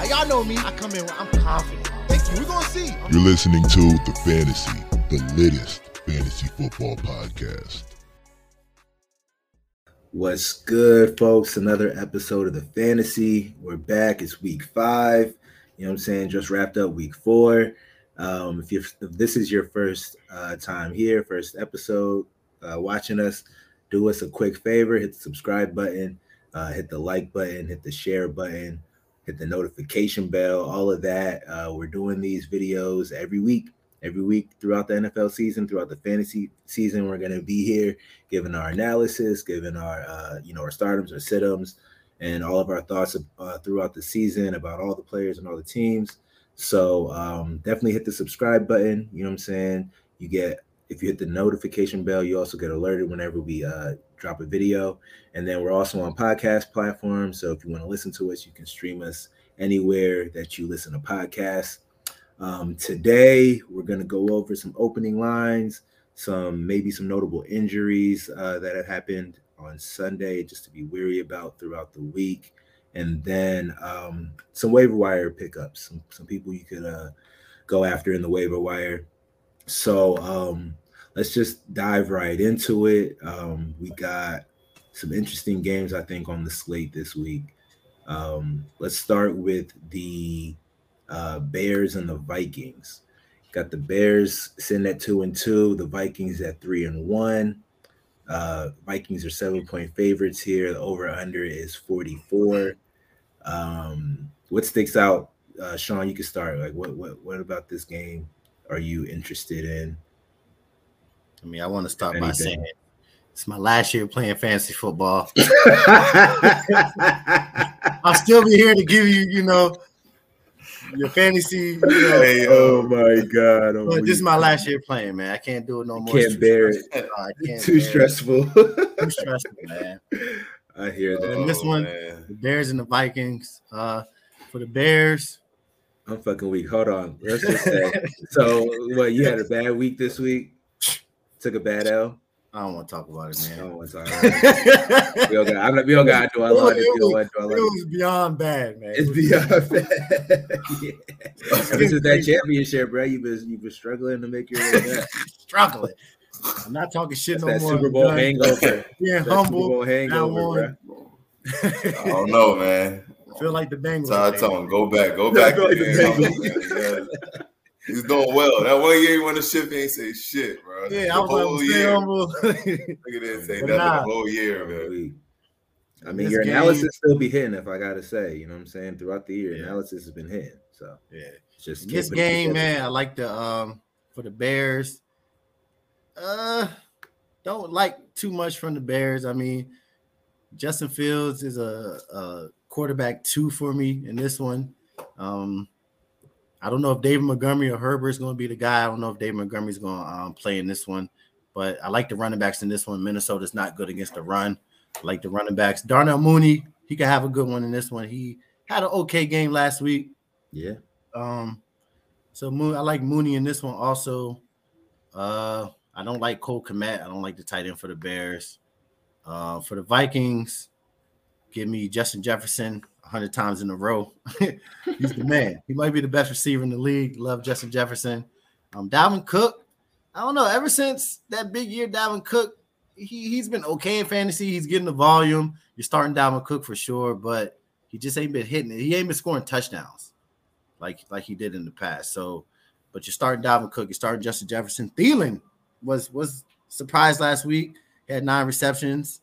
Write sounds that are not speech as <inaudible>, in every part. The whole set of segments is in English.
Now y'all know me. I come in. I'm confident. Thank you. We're gonna see. You're listening to The Fantasy, the latest fantasy football podcast. What's good, folks? Another episode of the fantasy. We're back. It's week five. You know what I'm saying? Just wrapped up week four. Um, if, you if this is your first uh, time here, first episode uh, watching us, do us a quick favor hit the subscribe button, uh, hit the like button, hit the share button, hit the notification bell, all of that. Uh, we're doing these videos every week every week throughout the NFL season, throughout the fantasy season. We're going to be here giving our analysis, giving our uh, you know our startums, our situms, and all of our thoughts uh, throughout the season about all the players and all the teams. So um, definitely hit the subscribe button. You know what I'm saying? You get if you hit the notification bell, you also get alerted whenever we uh, drop a video. And then we're also on podcast platforms. So if you want to listen to us, you can stream us anywhere that you listen to podcasts. Um, today, we're going to go over some opening lines, some maybe some notable injuries uh, that have happened on Sunday, just to be weary about throughout the week, and then um, some waiver wire pickups, some, some people you could uh, go after in the waiver wire. So um, let's just dive right into it. Um, we got some interesting games, I think, on the slate this week. Um, let's start with the uh, Bears and the Vikings. Got the Bears sitting at two and two, the Vikings at three and one. Uh, Vikings are seven point favorites here. The over under is 44. Um, what sticks out, uh, Sean? You can start. Like, what what what about this game are you interested in? I mean, I want to start by saying it's my last year playing fantasy football. <laughs> I'll still be here to give you, you know, your fantasy. You know, hey, oh my god! Oh but this is my last year playing, man. I can't do it no more. Can't bear it. can't Too stressful. Too stressful, man. I hear that. And this one, oh, the Bears and the Vikings. Uh, for the Bears, I'm fucking weak. Hold on. Let's just say. so, what? You had a bad week this week. Took a bad L. I don't want to talk about it, man. I don't talk about it. we all got, I'm, we all got to do a lot. It, it, it was beyond bad, man. It's beyond bad. <laughs> yeah. Ever since that championship, bro, you've been you've been struggling to make your way back. <laughs> struggling. I'm not talking shit That's no that more. Super Bowl hangover. <laughs> Yeah, humble. Super Bowl hangover, bro. I don't know, man. I feel like the Bengals. So I told him, go back, go back. Like the He's doing well. That one year he won the ship, he ain't say shit, bro. Yeah, the I was whole year. <laughs> Look at this, say nothing nah. the whole year, man. I mean, this your game, analysis still be hitting, if I gotta say, you know what I'm saying. Throughout the year, yeah. analysis has been hitting. So yeah, just this game, man. I like the um for the Bears. Uh, don't like too much from the Bears. I mean, Justin Fields is a, a quarterback two for me in this one. Um, I don't know if David Montgomery or Herbert is going to be the guy. I don't know if David Montgomery is going to um, play in this one, but I like the running backs in this one. Minnesota's not good against the run. I like the running backs. Darnell Mooney, he could have a good one in this one. He had an okay game last week. Yeah. Um. So Moon, I like Mooney in this one also. Uh, I don't like Cole Kmet. I don't like the tight end for the Bears. Uh, for the Vikings, give me Justin Jefferson hundred times in a row. <laughs> He's the man. He might be the best receiver in the league. Love Justin Jefferson. Um, Dalvin Cook. I don't know. Ever since that big year, Dalvin Cook, he he's been okay in fantasy. He's getting the volume. You're starting Dalvin Cook for sure, but he just ain't been hitting it. He ain't been scoring touchdowns like like he did in the past. So, but you're starting Dalvin Cook. You're starting Justin Jefferson. Thielen was was surprised last week. He had nine receptions.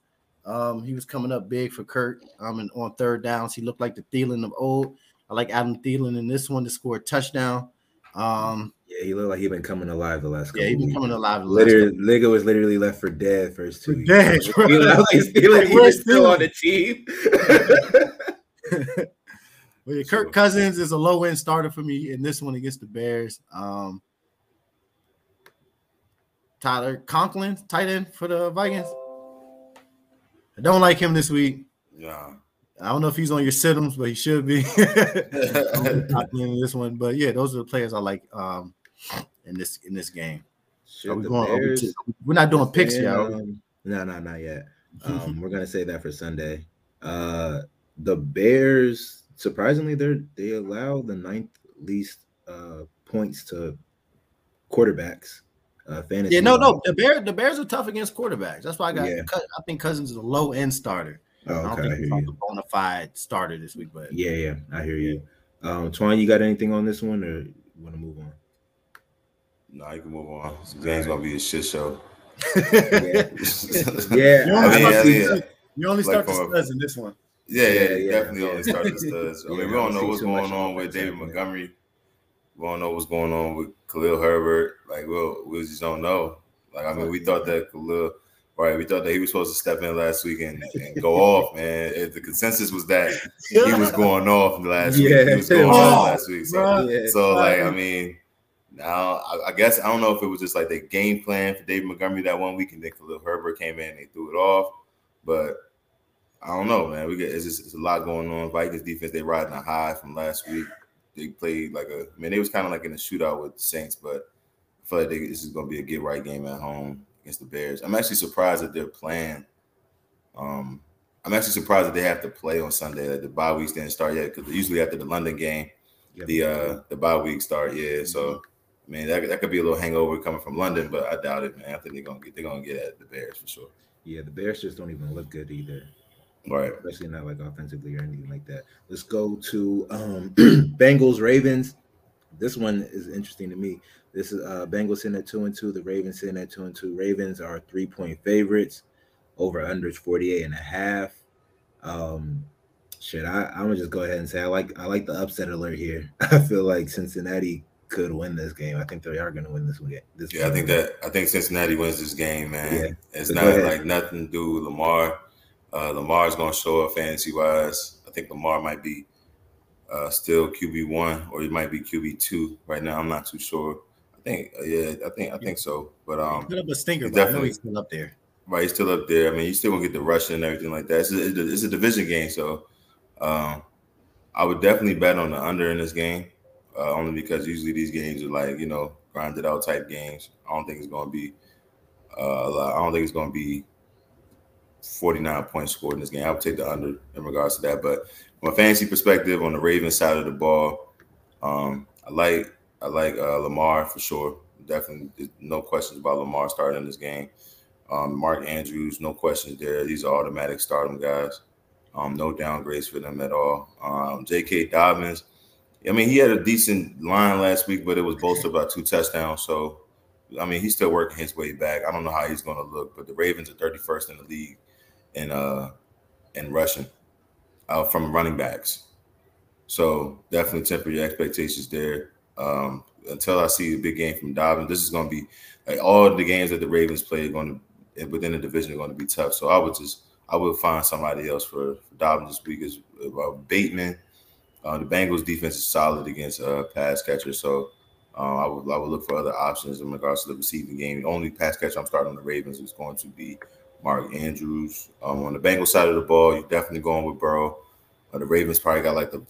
Um, he was coming up big for Kurt. Um, and on third downs, he looked like the Thielen of old. I like Adam Thielen in this one to score a touchdown. Um, yeah, he looked like he'd been coming alive the last. Yeah, he been coming alive. literally, Liga was literally left for dead first two. Dead. <laughs> Thielen, <laughs> Thielen, he was still on the team. <laughs> well, yeah, Kirk Cousins is a low end starter for me in this one against the Bears. Um, Tyler Conklin, tight end for the Vikings. I don't like him this week. Yeah. I don't know if he's on your situms, but he should be. <laughs> in <laughs> this one, but yeah, those are the players I like um, in this in this game. are we going? Bears, to, we're not doing picks yet. Um, no, no, not yet. Um, <laughs> we're gonna say that for Sunday. Uh, the Bears surprisingly, they're they allow the ninth least uh, points to quarterbacks. Uh, fantasy. Yeah, no, no. The Bears, the Bears are tough against quarterbacks. That's why I got. Yeah. I think Cousins is a low end starter. Oh, I don't okay, I think he's a bona fide starter this week, but Yeah, yeah, I hear you. Um, Twan, you got anything on this one, or you want to move on? No, you can move on. This game's gonna be a shit show. <laughs> Yeah, You yeah. only, I mean, start, I the- mean, you only like start the studs in this one. Yeah, yeah, Yeah, yeah, definitely yeah. only started the <laughs> studs. I Yeah, mean, we I don't don't know what's going on with David happening. Montgomery. We don't know what's going on with Khalil Herbert. Like, we'll, we just don't know. Like, I mean, we thought that Khalil, right? We thought that he was supposed to step in last week and, and go <laughs> off, man. If the consensus was that he was going off last week. He was going Oh, off last week. So. Yeah. so like, I mean, now I, I guess I don't know if it was just like the game plan for David Montgomery that one week, and then Khalil Herbert came in and they threw it off. But I don't know, man. We get it's just it's a lot going on. Vikings defense they riding a high from last week. They played like a I mean they was kind of like in a shootout with the Saints, but I feel like they, this is going to be a get right game at home against the Bears. I'm actually surprised that they're playing. Um, I'm actually surprised that they have to play on Sunday. That the bye weeks didn't start yet because usually after the London game, Yep. the uh the bye week start. Yeah, so I mean that, that could be a little hangover coming from London, but I doubt it, man. I think they're gonna get they're gonna get at the Bears for sure. yeah, the Bears just don't even look good either. Right. especially not like offensively or anything like that. Let's go to um <clears throat> Bengals Ravens. This one is interesting to me. This is uh Bengals sitting at two and two, the Ravens sitting at two and two. Ravens are three point favorites, over under is 48 and a half. Um shit, I, I'm gonna just go ahead and say I like I like the upset alert here. <laughs> I feel like Cincinnati could win this game. I think they are gonna win this one. This Yeah, I think that I think Cincinnati wins this game, man. Yeah. It's So not like nothing to do with Lamar. Uh, Lamar's going to show up fantasy wise. I think Lamar might be uh, still QB one, or he might be QB two right now. I'm not too sure. I think, uh, yeah, I think, I think so. But um, Put up a stinker, he I know definitely- he's still up there. right, he's still up there. I mean, you still gonna get the rushing and everything like that. It's a, it's a division game, so um, I would definitely bet on the under in this game, uh, only because usually these games are like you know grinded out type games. I don't think it's gonna be. Uh, I don't think it's gonna be 49 points scored in this game. I would take the under in regards to that. But from a fantasy perspective, on the Ravens side of the ball, um, I like I like uh, Lamar for sure. Definitely, no questions about Lamar starting in this game. Um, Mark Andrews, no questions there. These are automatic stardom guys. Um, no downgrades for them at all. Um, J.K. Dobbins, I mean, he had a decent line last week, but it was bolstered by two touchdowns. So, I mean, he's still working his way back. I don't know how he's going to look, but the Ravens are 31st in the league in uh in rushing uh, from running backs. So definitely temper your expectations there. Um, until I see a big game from Dobbins, this is going to be like all the games that the Ravens play going to within the division are going to be tough. So I would just I would find somebody else for, for Dobbins this week. Is uh, Bateman. Uh, the Bengals defense is solid against uh, pass catchers, so uh, I would I would look for other options in regards to the receiving game. The only pass catcher I'm starting on the Ravens is going to be Mark Andrews. Um, on the Bengals side of the ball, you're definitely going with Burrow. Uh, the Ravens probably got like the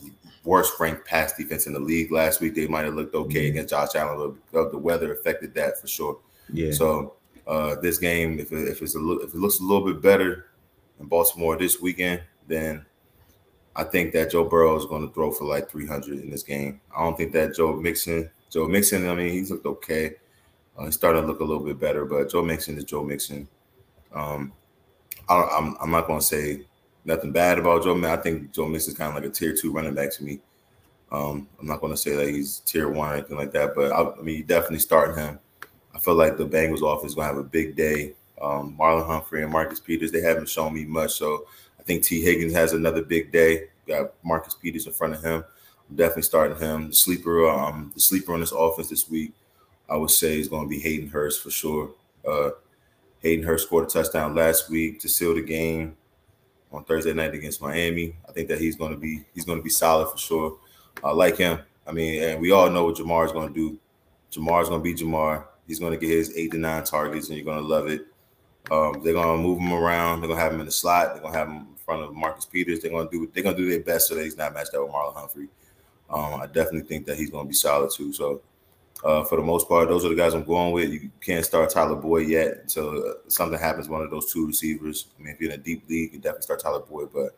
worst ranked pass defense in the league last week. They might have looked okay against Josh Allen, but the weather affected that for sure. Yeah. So uh, this game, if, it, if it's a little, if it looks a little bit better in Baltimore this weekend, then I think that Joe Burrow is going to throw for like 300 in this game. I don't think that Joe Mixon, Joe Mixon, I mean, he's looked okay. Uh, he's starting to look a little bit better, but Joe Mixon is Joe Mixon. Um, I, I'm I'm not going to say nothing bad about Joe. Man, I think Joe Mixon is kind of like a tier two running back to me. Um, I'm not going to say that he's tier one or anything like that, but I, I mean, definitely starting him. I feel like the Bengals offense is going to have a big day. Um, Marlon Humphrey and Marcus Peters, they haven't shown me much, so I think Tee Higgins has another big day. Got Marcus Peters in front of him. I'm definitely starting him. The sleeper, um, the sleeper on this offense this week, I would say is going to be Hayden Hurst for sure. Uh, Hayden Hurst scored a touchdown last week to seal the game on Thursday night against Miami. I think that he's going to be he's going to be solid for sure. I like him. I mean, and we all know what Ja'Marr is going to do. Ja'Marr is going to be Ja'Marr. He's going to get his eight to nine targets, and you're going to love it. Um, they're going to move him around. They're going to have him in the slot. They're going to have him in front of Marcus Peters. They're going to do they're going to do their best so that he's not matched up with Marlon Humphrey. Um, I definitely think that he's going to be solid too. So uh, for the most part, those are the guys I'm going with. You can't start Tyler Boyd yet until uh, something happens. One of those two receivers. I mean, if you're in a deep league, you definitely start Tyler Boyd. But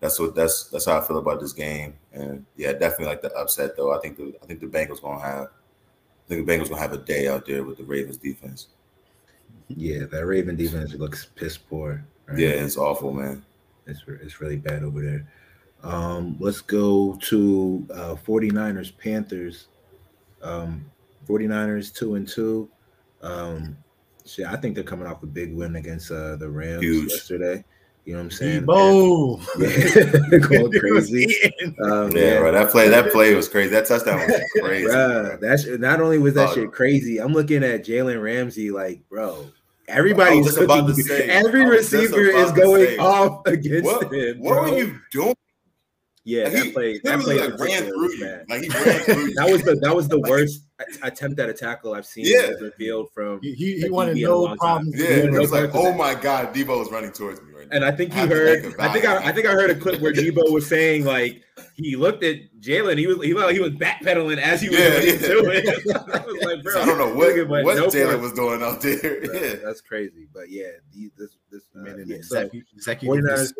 that's what that's that's how I feel about this game. And yeah, definitely like the upset though. I think the I think the Bengals gonna have I think the Bengals gonna have a day out there with the Ravens defense. Yeah, that Raven defense looks piss poor. right? Yeah, it's awful, man. It's it's really bad over there. Um, let's go to uh 49ers Panthers. Um 49ers two and two. Um shit, I think they're coming off a big win against uh the Rams Huge. yesterday. You know what I'm saying? Deebo. <laughs> Yeah, <laughs> going crazy. <laughs> Um, Yeah, right. That play that play was crazy. That touchdown was crazy. Bruh, bro. that's not only was that Oh. shit crazy. I'm looking at Jalen Ramsey like, bro. Everybody's just about to cooking. say, every I was just receiver is going say, off against What, him. what bro. were you doing? Yeah, Like, that he, play. he That play literally like ran through you. bad. Like he ran through <laughs> you. That was the that was the worst attempt at a tackle I've seen Yeah. in the field from. He, he, he Like, wanted he be in a no long time. problems. yeah, Yeah, it was no like, oh my god, Deebo is running towards me right now. And I think he Have to heard. make a I think I. I think I heard a clip where Deebo was saying like he looked at Jalen. He was he, was- he was backpedaling as he was Yeah, running yeah. to it. <laughs> I was like, bro, So I don't know nigga, what what no Jalen point. was doing out there. Bro, <laughs> Yeah, that's crazy. But yeah, the- this this uh, Man, yeah, and so, executive- executive 49ers.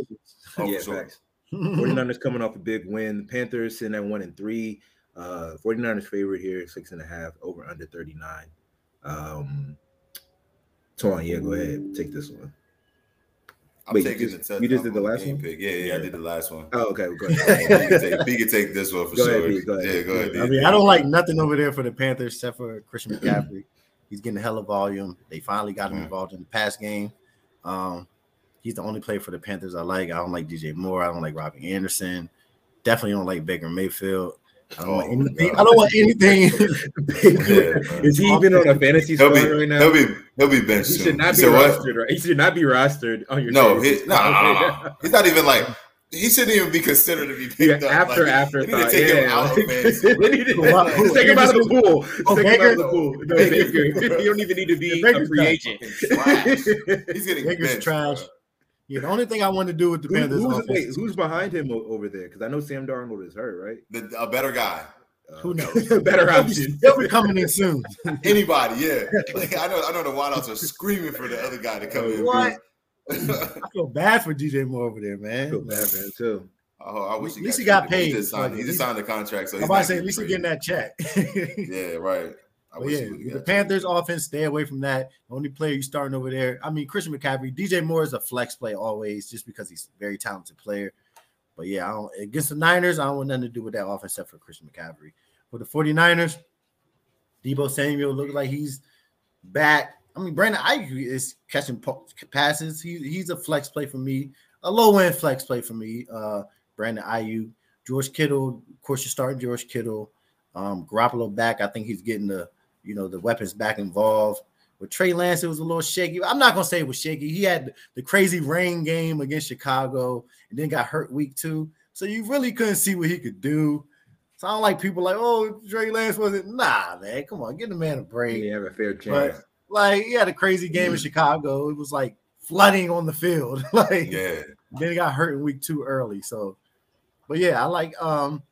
Oh, yeah, sure. facts. 49ers <laughs> coming off a big win. The Panthers sitting at one and three. Uh 49ers favorite here, six and a half, over under 39. Um Twan, yeah, go ahead. Take this one. I'm Wait, you taking just- the you just did the last one? Pick. Yeah, yeah, I did the last one. Oh, okay, go <laughs> he, ahead. can take, he can take this one for Go ahead, sure. B, go ahead. Yeah, go ahead. I B. mean, I don't like nothing over there for the Panthers except for Christian McCaffrey. He's getting a hell of volume. They finally got him Mhm. involved in the pass game. Um, he's the only player for the Panthers I like. I don't like DJ Moore. I don't like Robbie Anderson. Definitely don't like Baker Mayfield. I don't want Oh, anything. I don't want anything. <laughs> Yeah, Is he even on a fantasy squad right now? he'll be he'll be benched He soon. should not You be said rostered. Right? He should not be rostered oh, on your. No, fantasy he, no, no, no, no. He's not even like he shouldn't even be considered to be Yeah, picked up. after like, after they need to take yeah, him out like, of <laughs> fantasy. they need to- Who- who- just take him out of the pool. Oh, Just take him out of the pool. No, Baker. Baker. <laughs> You don't even need to be Yeah, a free agent. He's getting Baker's benched, trash. bro. Yeah, the only thing I want to do with the Who- Panthers who's, offense, wait, who's behind him over there? Because I know Sam Darnold is hurt, right? The, a better guy. Uh, Who knows? <laughs> better option. <laughs> He'll be coming in soon. <laughs> Anybody, yeah. Like, I know I know the wideouts are screaming for the other guy to come in. What? I feel bad for DJ Moore over there, man. I Feel bad for him too. oh, I wish At least he got traded, but He paid. just signed, he just signed the contract, so I'm he's about to say, at least he's getting traded. that check. Yeah, right. I wish yeah, the Panthers offense, stay away from that. The only player you starting over there, I mean, Christian McCaffrey, DJ Moore is a flex play always, just because he's a very talented player. But yeah, I don't, against the Niners, I don't want nothing to do with that offense except for Christian McCaffrey. For the 49ers, Deebo Samuel looks like he's back. I mean, Brandon Aiyuk is catching passes. He, he's a flex play for me, a low end flex play for me. Uh, Brandon Aiyuk, George Kittle, of course, you're starting George Kittle. Um, Garoppolo back. I think he's getting the you know the weapons back involved. With Trey Lance, it was a little shaky. I'm not gonna say it was shaky. He had the crazy rain game against Chicago, and then got hurt week two. So you really couldn't see what he could do. So I don't like people like, oh, Trey Lance wasn't. Nah, man, come on, give the man a break. He have a fair chance. But like, he had a crazy game in Chicago. It was like flooding on the field. <laughs> like, Yeah. then he got hurt in week two early. So, but yeah, I like um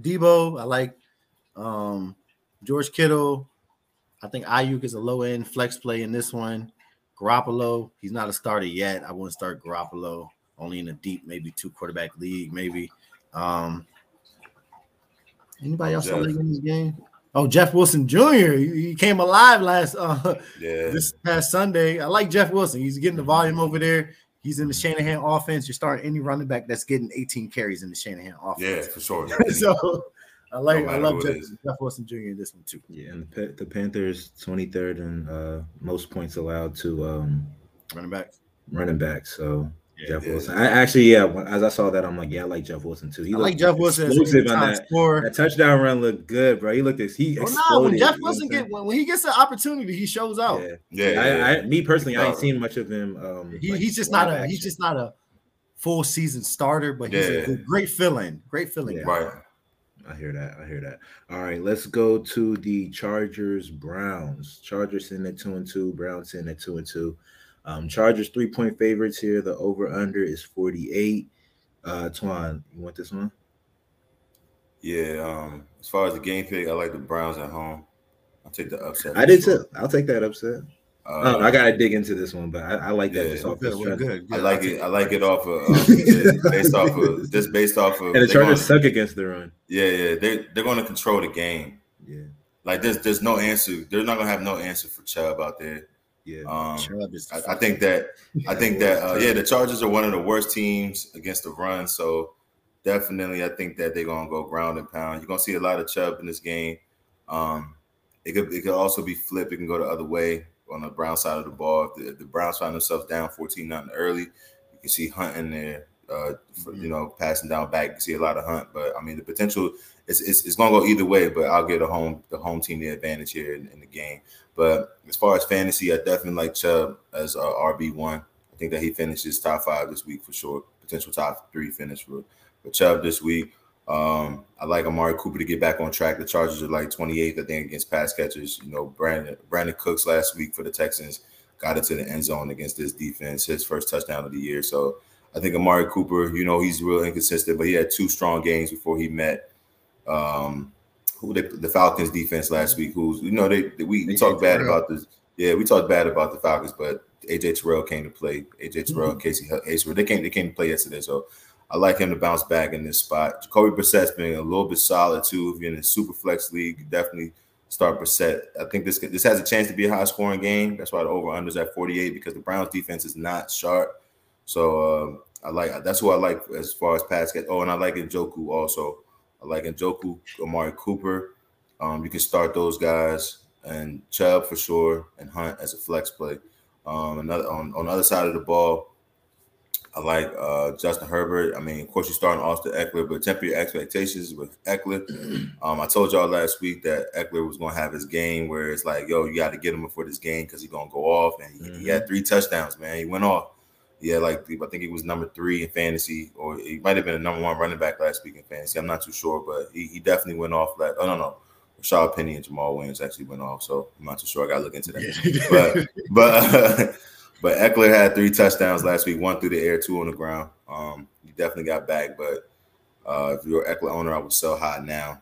Deebo. I like um George Kittle. I think Aiyuk is a low end flex play in this one. Garoppolo, he's not a starter yet. I wouldn't start Garoppolo only in a deep, maybe two quarterback league, maybe. Um anybody else Jeff. in this game? Oh, Jeff Wilson Jr. He, he came alive last uh <laughs> Yeah. this past Sunday. I like Jeff Wilson. He's getting the volume over there. He's in the Shanahan offense. You're starting any running back that's getting 18 carries in the Shanahan offense. Yeah, for sure. <laughs> so I like No I love Jeff. Jeff Wilson Jr. in this one too. Yeah, and the, the Panthers 23rd and uh, most points allowed to um, Running back. running back. So Yeah, Jeff. Wilson. I actually, yeah, when, as I saw that, I'm like, yeah, I like Jeff Wilson too. He I like Jeff Wilson as explosive on that. scorer. That touchdown run looked good, bro. He looked this. He Well, exploded. no, when Jeff you know Wilson get when, when he gets an opportunity, he shows out. saying? Yeah, yeah. yeah. I, I, me personally, I ain't seen much of him. Um, He, like, he's just not live a he's just not a full season starter, but he's Yeah. a good, great filling, great filling. Yeah. Right. I hear that. I hear that. All right, let's go to the Chargers Browns. Chargers sitting at two and two. Browns sitting at two and two. Um, Chargers three point favorites here. The over under is forty eight. Uh, Twan, you want this one? Yeah. Um, as far as the game pick, I like the Browns at home. I'll take the upset. I did too. I'll take that upset. Uh, Oh, I gotta dig into this one, but I, I like that Yeah. just We're off good. this good. I like I'll it. I like it off of um, <laughs> yeah, based off of just based off of And the Chargers gonna- suck against the run. yeah, yeah, they they're going to control the game. Yeah, Like there's there's no answer. They're not going to have no answer for Chubb out there. yeah. Um, Chubb is I, I think that <laughs> I think that uh, yeah, the Chargers are one of the worst teams against the run. So definitely, I think that they're gonna go ground and pound. You're gonna see a lot of Chubb in this game. Um, it could it could also be flipped. It can go the other way on the Brown side of the ball. If the, if the Browns find themselves down 14 nothing early, you can see Hunt in there. Uh, for, you know, passing down back, you see a lot of Hunt. But I mean, the potential is it's, it's gonna go either way. But I'll give the home the home team the advantage here in, in the game. But as far as fantasy, I definitely like Chubb as uh, RB one. I think that he finishes top five this week for sure. Potential top three finish for, for Chubb this week. Um, I like Amari Cooper to get back on track. The Chargers are like 28th, I think, against pass catchers. You know, Brandin Brandin Cooks last week for the Texans got into the end zone against this defense, his first touchdown of the year. So I think Amari Cooper, you know, he's real inconsistent, but he had two strong games before he met um who they, the Falcons defense last week. Who's you know they, they- we, we talked bad Terrell. about this. Yeah, we talked bad about the Falcons, but AJ Terrell came to play. AJ Terrell, Casey Hayward, they came they came to play yesterday. So I like him to bounce back in this spot. Jacoby Brissett's been a little bit solid too. If you're in a super flex league, definitely start Brissett. I think this this has a chance to be a high scoring game. That's why the over under is at 48 because the Browns defense is not sharp. So um, I like that's who I like as far as pass get. Oh, and I like Njoku also. I like Njoku, Amari Cooper. Um, you can start those guys and Chubb for sure, and Hunt as a flex play. Um, another on, on the other side of the ball, I like uh, Justin Herbert. I mean, of course, you're starting Austin Ekeler, but temper your expectations with Ekeler. <clears throat> Um, I told y'all last week that Ekeler was going to have his game where it's like, yo, you got to get him before this game because he's going to go off. And he, he had three touchdowns, man. He went off. Yeah, like I think he was number three in fantasy, or he might have been a number one running back last week in fantasy. I'm not too sure, but he, he definitely went off. Like, oh no, no, Rashaad Penny and Jamaal Williams actually went off. So I'm not too sure. I got to look into that. but but <laughs> but Ekeler had three touchdowns last week, one through the air, two on the ground. Um, he definitely got back, but uh, if you're an Ekeler owner, I would sell high now.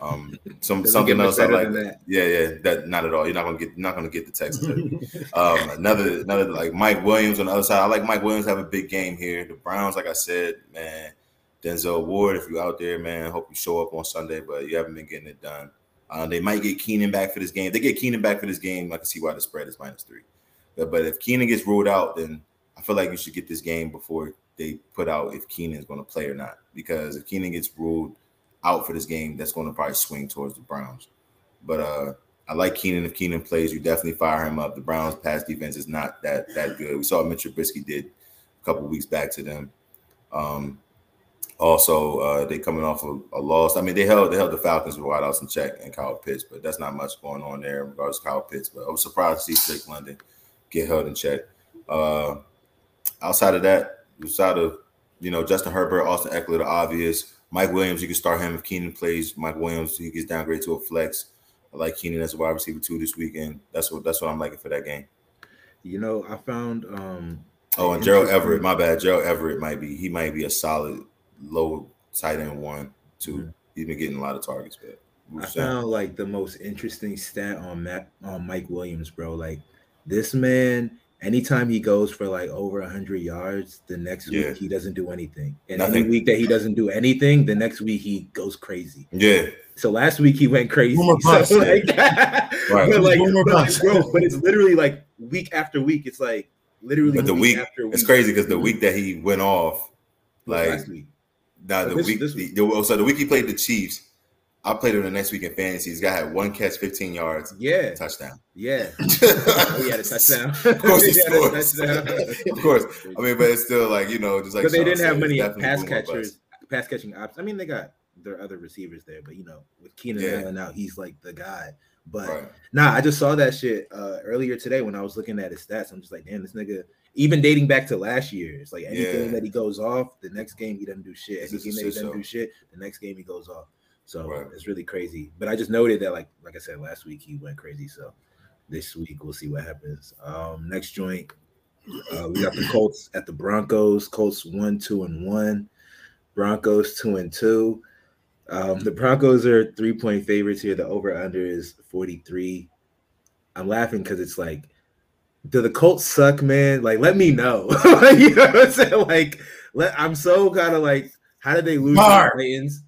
Um, <laughs> some something else I like. that. Yeah, yeah, that not at all. You're not gonna get not gonna get the Texans. <laughs> um, another another like Mike Williams on the other side. I like Mike Williams have a big game here. The Browns, like I said, man, Denzel Ward. If you're out there, man, hope you show up on Sunday, but you haven't been getting it done. Uh, they might get Keenan back for this game. If they get Keenan back for this game. I can see why the spread is minus three. But, if Keenan gets ruled out, then I feel like you should get this game before they put out if Keenan is going to play or not. Because if Keenan gets ruled out for this game, that's going to probably swing towards the Browns. But uh, I like Keenan. If Keenan plays, you definitely fire him up. The Browns' pass defense is not that that good. We saw what Mitch Trubisky did a couple weeks back to them. Um, also, uh, they coming off of a loss. I mean, they held they held the Falcons with wideouts in check and Kyle Pitts, but that's not much going on there in regards to Kyle Pitts. But I was surprised to see Drake London get held in check. Uh, outside of that, outside of you know Justin Herbert, Austin Ekeler, the obvious. Mike Williams, you can start him if Keenan plays. Mike Williams, he gets downgraded to a flex. I like Keenan as a wide receiver too this weekend. That's what that's what I'm liking for that game. You know, I found um Oh, and Gerald Everett, my bad. Gerald Everett might be he might be a solid low tight end one too. He's been getting a lot of targets, but Mm-hmm. I found like the most interesting stat on Matt on Mike Williams, bro. Like this man, anytime he goes for like over hundred yards, the next Yeah. week he doesn't do anything. And Nothing. any week that he doesn't do anything, the next week he goes crazy. yeah, So last week he went crazy. Boomer <laughs> So, like, <laughs> Right. but like, but, like, bro, but it's literally like week after week. It's like literally but the week after week. it's crazy because the week that he went off, like last week. Nah, So the this- week, this week. the- so the week he played the Chiefs, I played him the next week in fantasy. This guy had one catch, 15 yards, Yeah, touchdown. yeah. <laughs> Oh, he had a touchdown. Of course he <laughs> He had a touchdown. of course. I mean, but it's still like, you know, just like but they Sean didn't have many pass catchers, pass catching options. I mean, they got their other receivers there, but you know, with Keenan Yeah. Allen out, he's like the guy. But Right. nah, I just saw that shit uh, earlier today when I was looking at his stats. I'm just like, damn, this nigga. Even dating back to last year, it's like anything Yeah. that he goes off, the next game he doesn't do shit. It's Any game that he doesn't do shit, the next game he goes off. So Right. it's really crazy. But I just noted that, like, like I said last week, he went crazy. So this week we'll see what happens. Um, next joint, uh, we got the Colts at the Broncos. Colts one, two, and one. Broncos two and two. Um, the Broncos are three point favorites here. The over under is 43. I'm laughing because it's like do the Colts suck, man? Like, let me know. <laughs> you know what I'm saying? Like, let, I'm so kind of like, how did they lose to the Titans?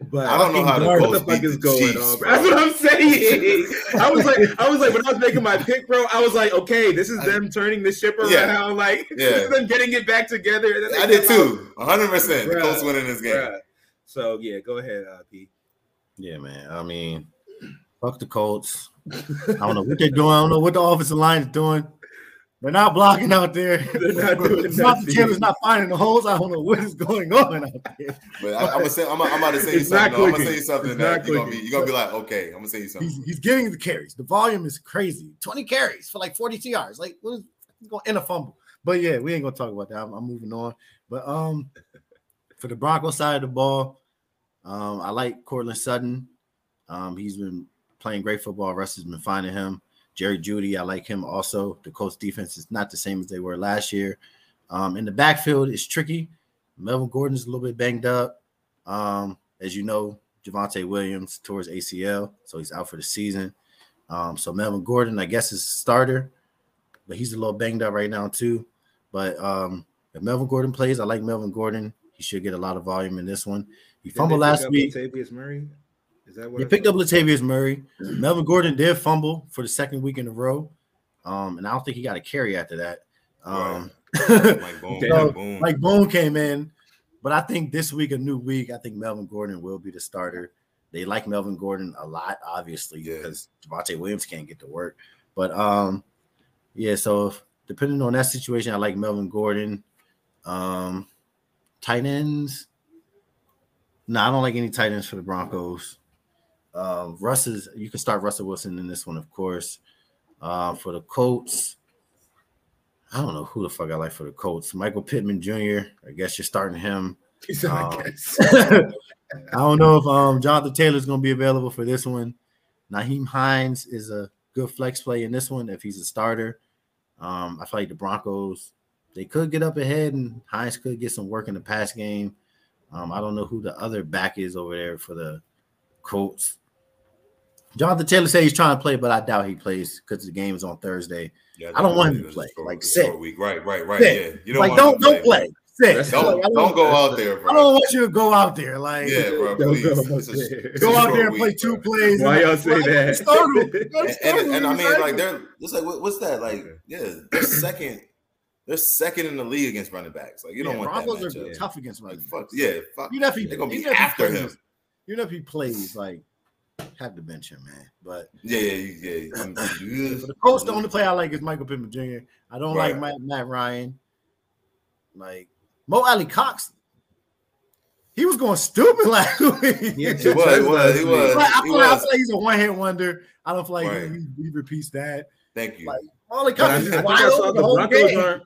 But I don't know how the Colts the fuck beat is the going Chiefs, on. bro. That's what I'm saying. <laughs> I was like, I was like, when I was making my pick, bro, I was like, okay, this is them turning the ship around. <laughs> Yeah. Like, Yeah. this is them getting it back together. And then they I did too. 100. percent The Colts winning this game. bruh. So yeah, go ahead, uh, P. Yeah, man. I mean, fuck the Colts. I don't know what they're doing. I don't know what the offensive line is doing. They're not blocking out there. <laughs> They're not doing It's not the nothing. Not finding the holes. I don't know what is going on out there. But I, I'm gonna say I'm, I'm about to say you something. though. I'm gonna say you something it's that you're gonna be you're gonna be like, okay, I'm gonna say you something. He's, he's getting the carries. The volume is crazy. 20 carries for like 42 yards. Like what is going in a fumble. But yeah, we ain't gonna talk about that. I'm, I'm moving on. But um for the Broncos side of the ball, um, I like Courtland Sutton. Um, he's been playing great football. Russ has been finding him. Jerry Jeudy, I like him also. The Colts defense is not the same as they were last year. Um, in the backfield, it's tricky. Melvin Gordon's a little bit banged up. Um, as you know, Javonte Williams towards ACL, so he's out for the season. Um, so Melvin Gordon, I guess, is a starter, but he's a little banged up right now too. But um, if Melvin Gordon plays, I like Melvin Gordon. He should get a lot of volume in this one. He fumbled last week. Latavius Murray. Is that what They I picked saw? up Latavius Murray. Melvin Gordon did fumble for the second week in a row. Um, and I don't think he got a carry after that. Um, Like boom, Damn. like boom. like Boone came in, but I think this week, a new week, I think Melvin Gordon will be the starter. They like Melvin Gordon a lot, obviously, Yeah. because Javonte Williams can't get to work. But um, yeah, so depending on that situation, I like Melvin Gordon. Um, tight ends. No, I don't like any tight ends for the Broncos. Um, Russ is you can start Russell Wilson in this one, of course. Uh, for the Colts, I don't know who the fuck I like for the Colts. Michael Pittman Jr. I guess you're starting him. <laughs> I Um. <laughs> I don't know if um Jonathan Taylor's gonna be available for this one. Nyheim Hines is a good flex play in this one if he's a starter. Um, I feel like the Broncos they could get up ahead and Hines could get some work in the pass game. Um, I don't know who the other back is over there for the Colts. Jonathan Taylor said he's trying to play, but I doubt he plays because the game is on Thursday. Yeah, I don't want him to play. short- Like, it's sit. week. Right, right, right. Sit. Yeah, you don't like want don't to don't play. Sit. That's Like, Don't I don't go out there, I don't want you to go out there. Like Yeah, bro. Please. go out a- there. go out there and play week, two bro. plays. Why and- y'all say like, that? start 'em. You gotta And, start and, 'em. and I mean, like they're it's like what, what's that? Like, yeah, they're <clears throat> second. They're second in the league against running backs. Like you don't Yeah, want Broncos that are tough against Like, running fuck backs. yeah, fuck. Even if he, They're gonna be even if he after plays, him. Even if he plays, like have to bench him, man. But Yeah, yeah, yeah. yeah. I'm- the Colts, the only player I like is Michael Pittman Jr. I don't Right. like Matt, Matt Ryan. Like Mo Alie-Cox, he was going stupid <laughs> last week. He He was, he was, he was. Like, I, he feel like, I feel like he's a one hit wonder. I don't feel like Right. he, he repeats that. Thank you. Like, Molly But I, I Cox is think wide I open the the whole Broncos game. are.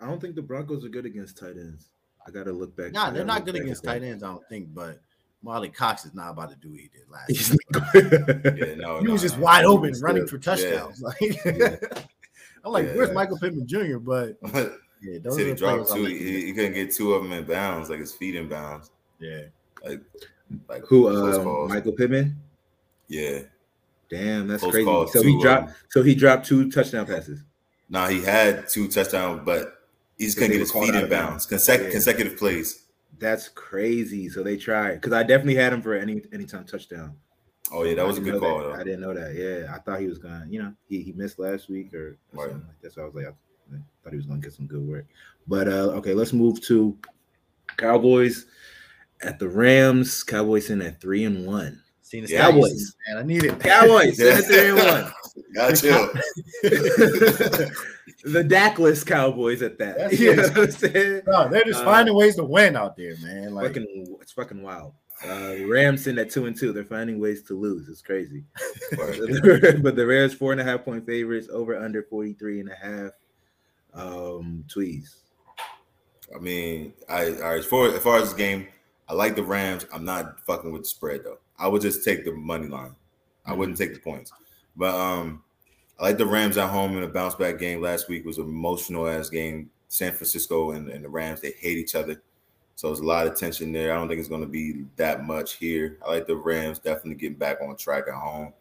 I don't think the Broncos are good against tight ends. I gotta look back. Nah, they're not good against at tight ends, I don't think. But Mo Alie-Cox is not about to do what he did last year. <laughs> yeah, no, He no, was just no. wide open, was running good. for touchdowns. <laughs> Like, Yeah. <laughs> I'm like, Yeah. where's Michael Pittman Jr.? But yeah, those Said he the dropped two. like. He, he couldn't get two of them in bounds, like his feet in bounds. Yeah, Like, like Who? close Um. Michael Pittman. Yeah. Damn, that's Close crazy. calls, So he dropped. um, So he dropped two touchdown passes. Now he had two touchdowns, but he just But couldn't get his feet in bounds. bounds. Consec- Yeah. Consecutive plays. That's crazy. So they tried because I definitely had him for any anytime touchdown. Oh yeah, that was a good call that. I didn't know that. Yeah, I thought he was gonna. You know, he, he missed last week or, or Right. something like that. So I was like, I thought he was gonna get some good work. But uh okay, let's move to Cowboys at the Rams. Cowboys in at three and one. Seen the Yeah. Cowboys. man. I need it. Cowboys in Yeah. three and one. Got chill. <laughs> the Dackless Cowboys at that. That's <laughs> You know what I'm saying? No, they're just Uh, finding ways to win out there, man. Like, fucking, it's fucking wild. Uh, Rams in at two and two. They're finding ways to lose. It's crazy. <laughs> But the Rams four and a half point favorites over under 43 and a half. Um, tweez. I mean, I all right, as far as far as this game, I like the Rams. I'm not fucking with the spread though. I would just take the money line. I wouldn't take the points. But um, I like the Rams at home in a bounce back game. Last week was an emotional ass game. San Francisco and, and the Rams, they hate each other. So there's a lot of tension there. I don't think it's going to be that much here. I like the Rams definitely getting back on track at home.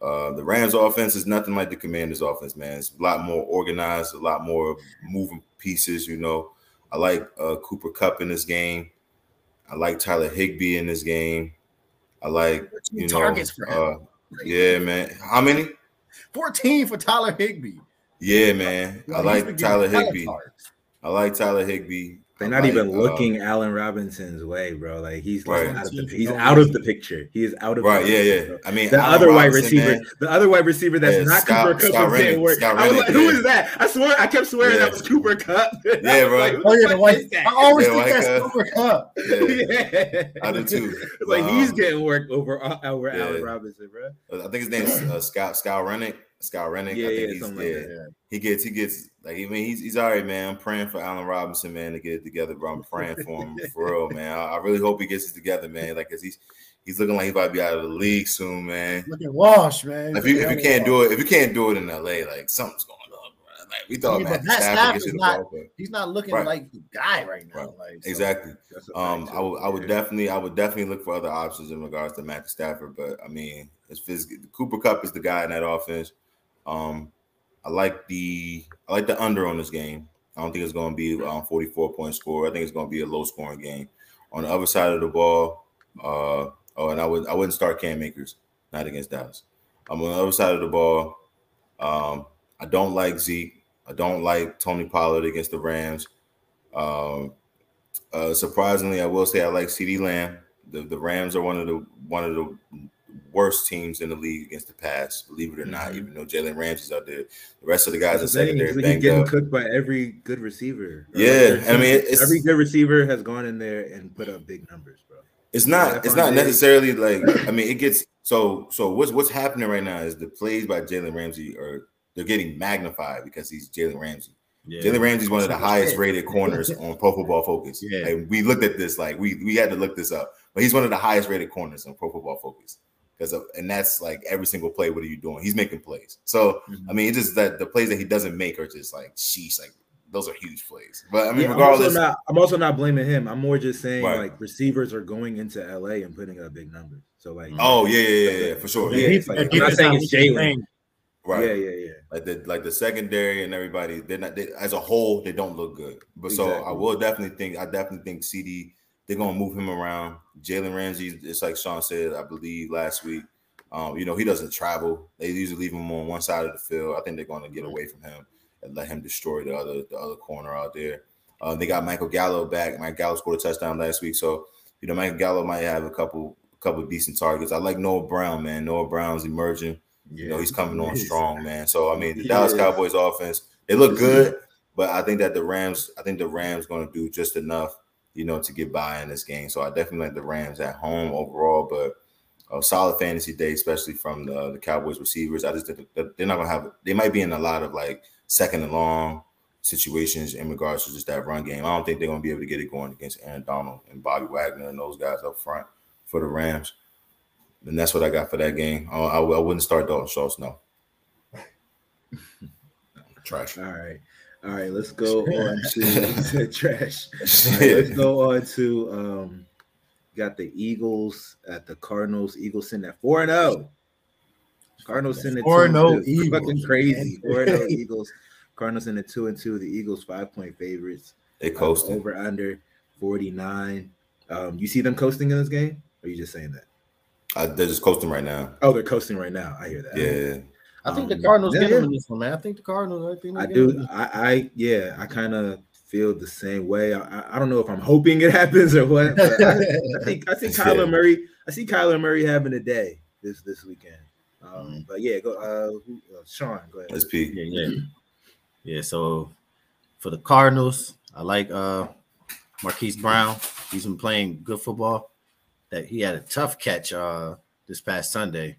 Uh, the Rams offense is nothing like the Commanders offense, man. It's a lot more organized, a lot more moving pieces. You know, I like uh, Cooper Kupp in this game. I like Tyler Higbee in this game. I like you know, targets for him. uh, yeah, man. How many? 14 for Tyler Higbee. Yeah, man. I like Tyler Higbee. I like Tyler Higbee. They're not like, even uh, looking Allen Robinson's way, bro. Like he's like Right. out of the, he's out of the picture. He is out of Right, the yeah, picture, yeah. bro. I mean, The Allen other wide receiver, man, the other wide receiver that's Yeah, not Scott- Cooper Kupp Scott was work. Scott I was like, Rennick, who yeah. is that? I swear, I kept swearing Yeah. that was Cooper Kupp. <laughs> Yeah, bro. Like, Oh, yeah, the white. is? I always Yeah, think that's guy. Cooper Kupp. Yeah. <laughs> yeah. I do too. It's <laughs> like he's Um, getting work over uh, over yeah. Allen Robinson, bro. I think his name is uh, Scott Scott Rennick. Scott Rennick. Yeah, I think yeah, like yeah. He gets he gets like I mean he's he's all right, man. I'm praying for Allen Robinson, man, to get it together, bro. I'm praying for him <laughs> for real, man. I, I really hope he gets it together, man. Like, cause he's he's looking like he's about to be out of the league soon, man. Look at Wash, man. If you if you can't do it, if you can't do it in LA, like something's going on, bro. Like we thought Yeah, Matt Stafford Stafford is not- he's not looking Right. like the guy right now. Right. Like so- exactly. Um, I would, I would definitely, I would definitely look for other options in regards to Matthew Stafford. But I mean, it's phys- Cooper Kupp is the guy in that offense. Um, I like the, I like the under on this game. I don't think it's going to be um 44 point score. I think it's going to be a low scoring game. On the other side of the ball, uh, oh, and I would, I wouldn't start Cam Akers, not against Dallas. I'm on the other side of the ball. Um, I don't like Zeke. I don't like Tony Pollard against the Rams. Um, uh, surprisingly, I will say I like CeeDee Lamb. The the Rams are one of the one of the worst teams in the league against the pass. Believe it or not, Mhm. even though Jalen Ramsey's out there, the rest of the guys are secondary is he's banged getting up. cooked by every good receiver. Yeah, Every- I mean, it's- every good receiver has gone in there and put up big numbers, bro. It's not. It's not necessarily like. I mean, it gets so. So what's what's happening right now is the plays by Jalen Ramsey are they're getting magnified because he's Jalen Ramsey. Yeah. Jalen Ramsey's one of the highest rated corners <laughs> on Pro Football Focus. Yeah. and we looked at this like we we had to look this up, but he's one of the highest rated corners on Pro Football Focus because and that's like every single play. What are you doing? He's making plays. So Mm-hmm. I mean, it's just that the plays that he doesn't make are just like sheesh, like those are huge plays. But I mean, Yeah, I'm, also regardless, not, I'm also not blaming him. I'm more just saying Right. like receivers are going into LA and putting up big numbers. So like, oh yeah, yeah, yeah, yeah, for sure. Yeah, Yeah, it's like- I'm not saying it's Jalen. right. yeah, yeah, yeah. like the like the secondary and everybody they're not they, as a whole they don't look good but so i will definitely think i definitely think CeeDee they're gonna move him around. Jalen ramsey it's like sean said i believe last week. Um you know he doesn't travel. They usually leave him on one side of the field. I think they're gonna get away from him and let him destroy the other the other corner out there. Uh, they got michael gallup back. Michael gallo scored a touchdown last week. So you know michael gallup might have a couple couple decent targets. I like noah brown man. Noah brown's emerging. You know, he's coming on He strong, man. So I mean, the He Dallas is. Cowboys offense, they look good, but I think that the Rams, I think the Rams going to do just enough, you know, to get by in this game. So I definitely like the Rams at home overall, but a solid fantasy day, especially from the, the Cowboys receivers. I just think that they're not going to have. They might be in a lot of like second and long situations in regards to just that run game. I don't think they're going to be able to get it going against Aaron Donald and Bobby Wagner and those guys up front for the Rams. And that's what I got for that game. I, I, I wouldn't start Dalton Schultz, no. <laughs> Trash. All right, all right. Let's go <laughs> on to <laughs> trash. <laughs> Right, let's go on to um. Got the Eagles at the Cardinals. Eagles sitting at four and zero. Cardinals sitting at 4-0 and two. Eagles, Fucking crazy. Four and zero Eagles. Cardinals in the two and two. The Eagles five point favorites. They Uh, coasted. over under forty nine. Um, you see them coasting in this game? Or are you just saying that? I, they're just coasting right now. Oh, they're coasting right now. I hear that. Yeah. I think the Um, Cardinals yeah, get yeah. in this one, man. I think the Cardinals. I think I do. I, I yeah. I kind of feel the same way. I, I- I don't know if I'm hoping it <laughs> happens or what. But I, I <laughs> think I see Kyler Yeah. Murray. I see Kyler Murray having a day this this weekend. Um, Mhm. But yeah, go. Uh, who, uh, Sean, go ahead. Let's peek. Yeah, yeah, yeah. So for the Cardinals, I like uh Marquise Brown. He's been playing good football. That he had a tough catch uh this past Sunday.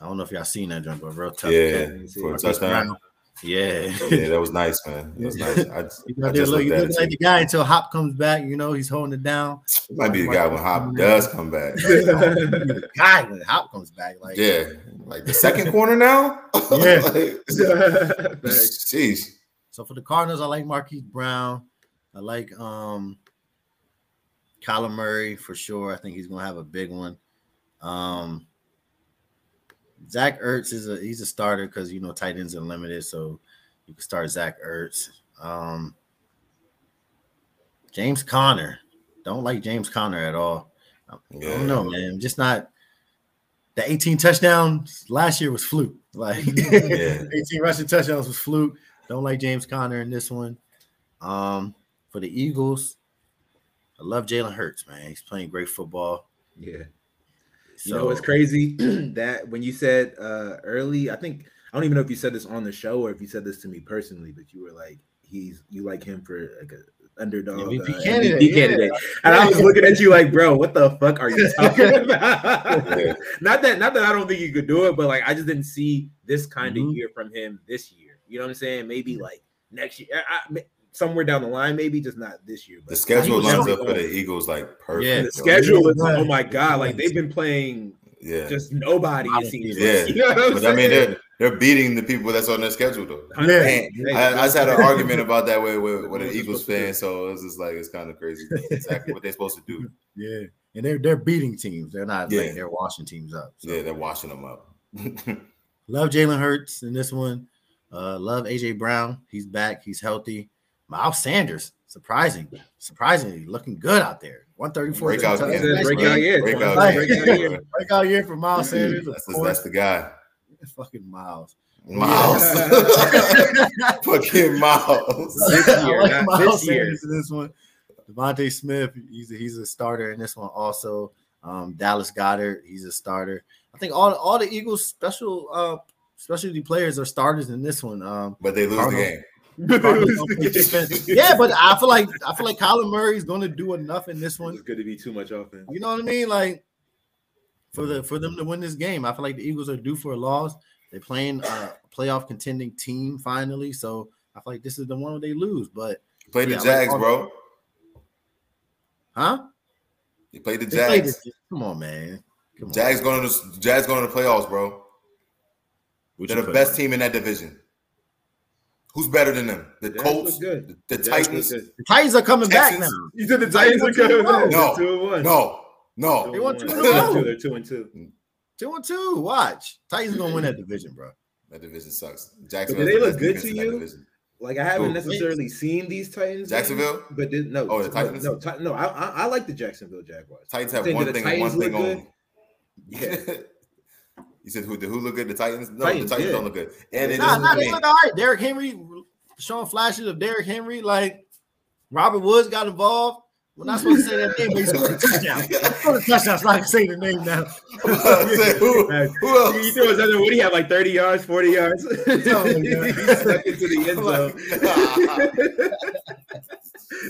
I don't know if y'all seen that jump, but real tough Yeah. For a touchdown. Yeah. Yeah, that was nice, man. That was nice. I, just- He's I out there just look, looked he's at like the guy until Hop comes back. You know, he's holding it down. It might be the guy when Hop does come back. <laughs> The guy when Hop comes back, like Yeah. Like the second corner now? <laughs> Yeah. Like, <laughs> Jeez. So for the Cardinals, I like Marquise Brown. I like um Kyler Murray for sure. I think he's gonna have a big one. Um Zach Ertz is a he's a starter because you know tight ends are limited, so you can start Zach Ertz. Um, James Conner, don't like James Conner at all. I don't know, man. Just not the 18 touchdowns last year was fluke. <laughs> Like Yeah. <laughs> 18 rushing touchdowns was fluke. Don't like James Conner in this one. Um, for the Eagles, I love Jalen Hurts, man. He's playing great football. Yeah. So, You know what's crazy? <clears throat> that when you said uh early, I think I don't even know if you said this on the show or if you said this to me personally, but you were like, he's you like him for like a underdog MVP uh, candidate, MVP yeah. candidate. And I was looking at you like, bro, what the fuck are you talking <laughs> about? <laughs> Not that not that I don't think you could do it, but like I just didn't see this kind Mhm. of year from him this year. You know what I'm saying? Maybe like next year, I, I- somewhere down the line, maybe just not this year. But The schedule lines up for the Eagles like perfect. Yeah. the yo. schedule is Yeah. oh my god, like they've been playing Yeah. just nobody. I It seems see that. like. You know what I'm But I mean, they're they're beating the people that's on their schedule though. Yeah. Man, Hey, I, I just had an argument about that with, with, with an Eagles supposed to do? fan, so it's just like it's kind of crazy. Exactly what they're supposed to do. <laughs> yeah, and they're they're beating teams. They're not Yeah. like they're washing teams up. So. Yeah, they're washing them up. <laughs> Love Jalen Hurts in this one. Uh, love AJ Brown. He's back. He's healthy. Miles Sanders, surprising, surprisingly looking good out there. 134. Breakout That's game. a nice Breakout game. year. Breakout Like- game. Breakout year. Breakout year for Miles Sanders. That's, the, that's the guy. fucking Miles. Miles. <laughs> <laughs> Fucking Miles. This year, I like not Miles this year. In this one. DeVonta Smith, he's a, he's a starter in this one also. Um, Dallas Goedert, he's a starter. I think all all the Eagles special uh specialty players are starters in this one. Um, But they lose Cardinals. the game. Cardinals don't play defense. yeah, but I feel like I feel like Kyler is going to do enough in this one. It's good to be too much offense. You know what I mean? Like for the for them to win this game, I feel like the Eagles are due for a loss. They're playing a playoff contending team finally, so I feel like this is the one where they lose. But play Yeah, the Jags, all- bro. huh? You played the They played Jags. the- come on, man. Come on. Jags going to the Jags going to the playoffs, bro. What They're the best on? team in that division. Who's better than them? The Jags Colts, good. the, the Titans. good. The Titans are coming back now. You said the Titans are good. No. No. two and one. No, no. They won two in a row. two, They're two and two. Two and two. Watch. Titans gonna win that division, bro. That division sucks. But Jacksonville. do they look good to you? Like I haven't Who? necessarily seen these Titans. Jacksonville? games, but did, no. Oh, the Titans? No, Ti- no. I, I I like the Jacksonville Jaguars. Titans have one thing and one thing look only. Yeah. <laughs> you said who? The who look good? The Titans? No, Titans, the Titans yeah. don't look good. And it Nah, is nah, they look all right. Derrick Henry, showing flashes of Derrick Henry. Like Robert Woods got involved. We're not supposed to say that name, but he's scored a touchdown. A <laughs> touchdown, so I can say the name now. <laughs> Say, who, <laughs> who else? You threw us. What do you have? Like thirty yards, forty yards. like he stuck into the end zone.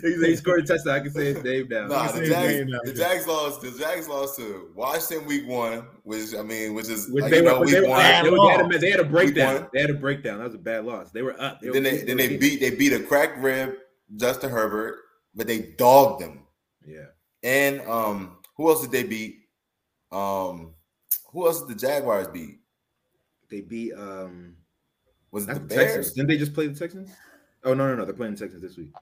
He, scored a touchdown. I can say his name now. Nah, the Jags, name now, the. Jags lost. The Jags lost to Washington week one, which I mean, which is Which like, they, were, know, they, were, they, were, they, had a, they had a breakdown. They had a breakdown. That was a bad loss. They were up. They then were, they then they beat they beat a crack rib Justin Herbert, but they dogged them. Yeah. And um, who else did they beat? Um, who else did the Jaguars beat? They beat um Was it the the Texans. Didn't they just play the Texans? Oh no, no, no. They're playing the Texans this week.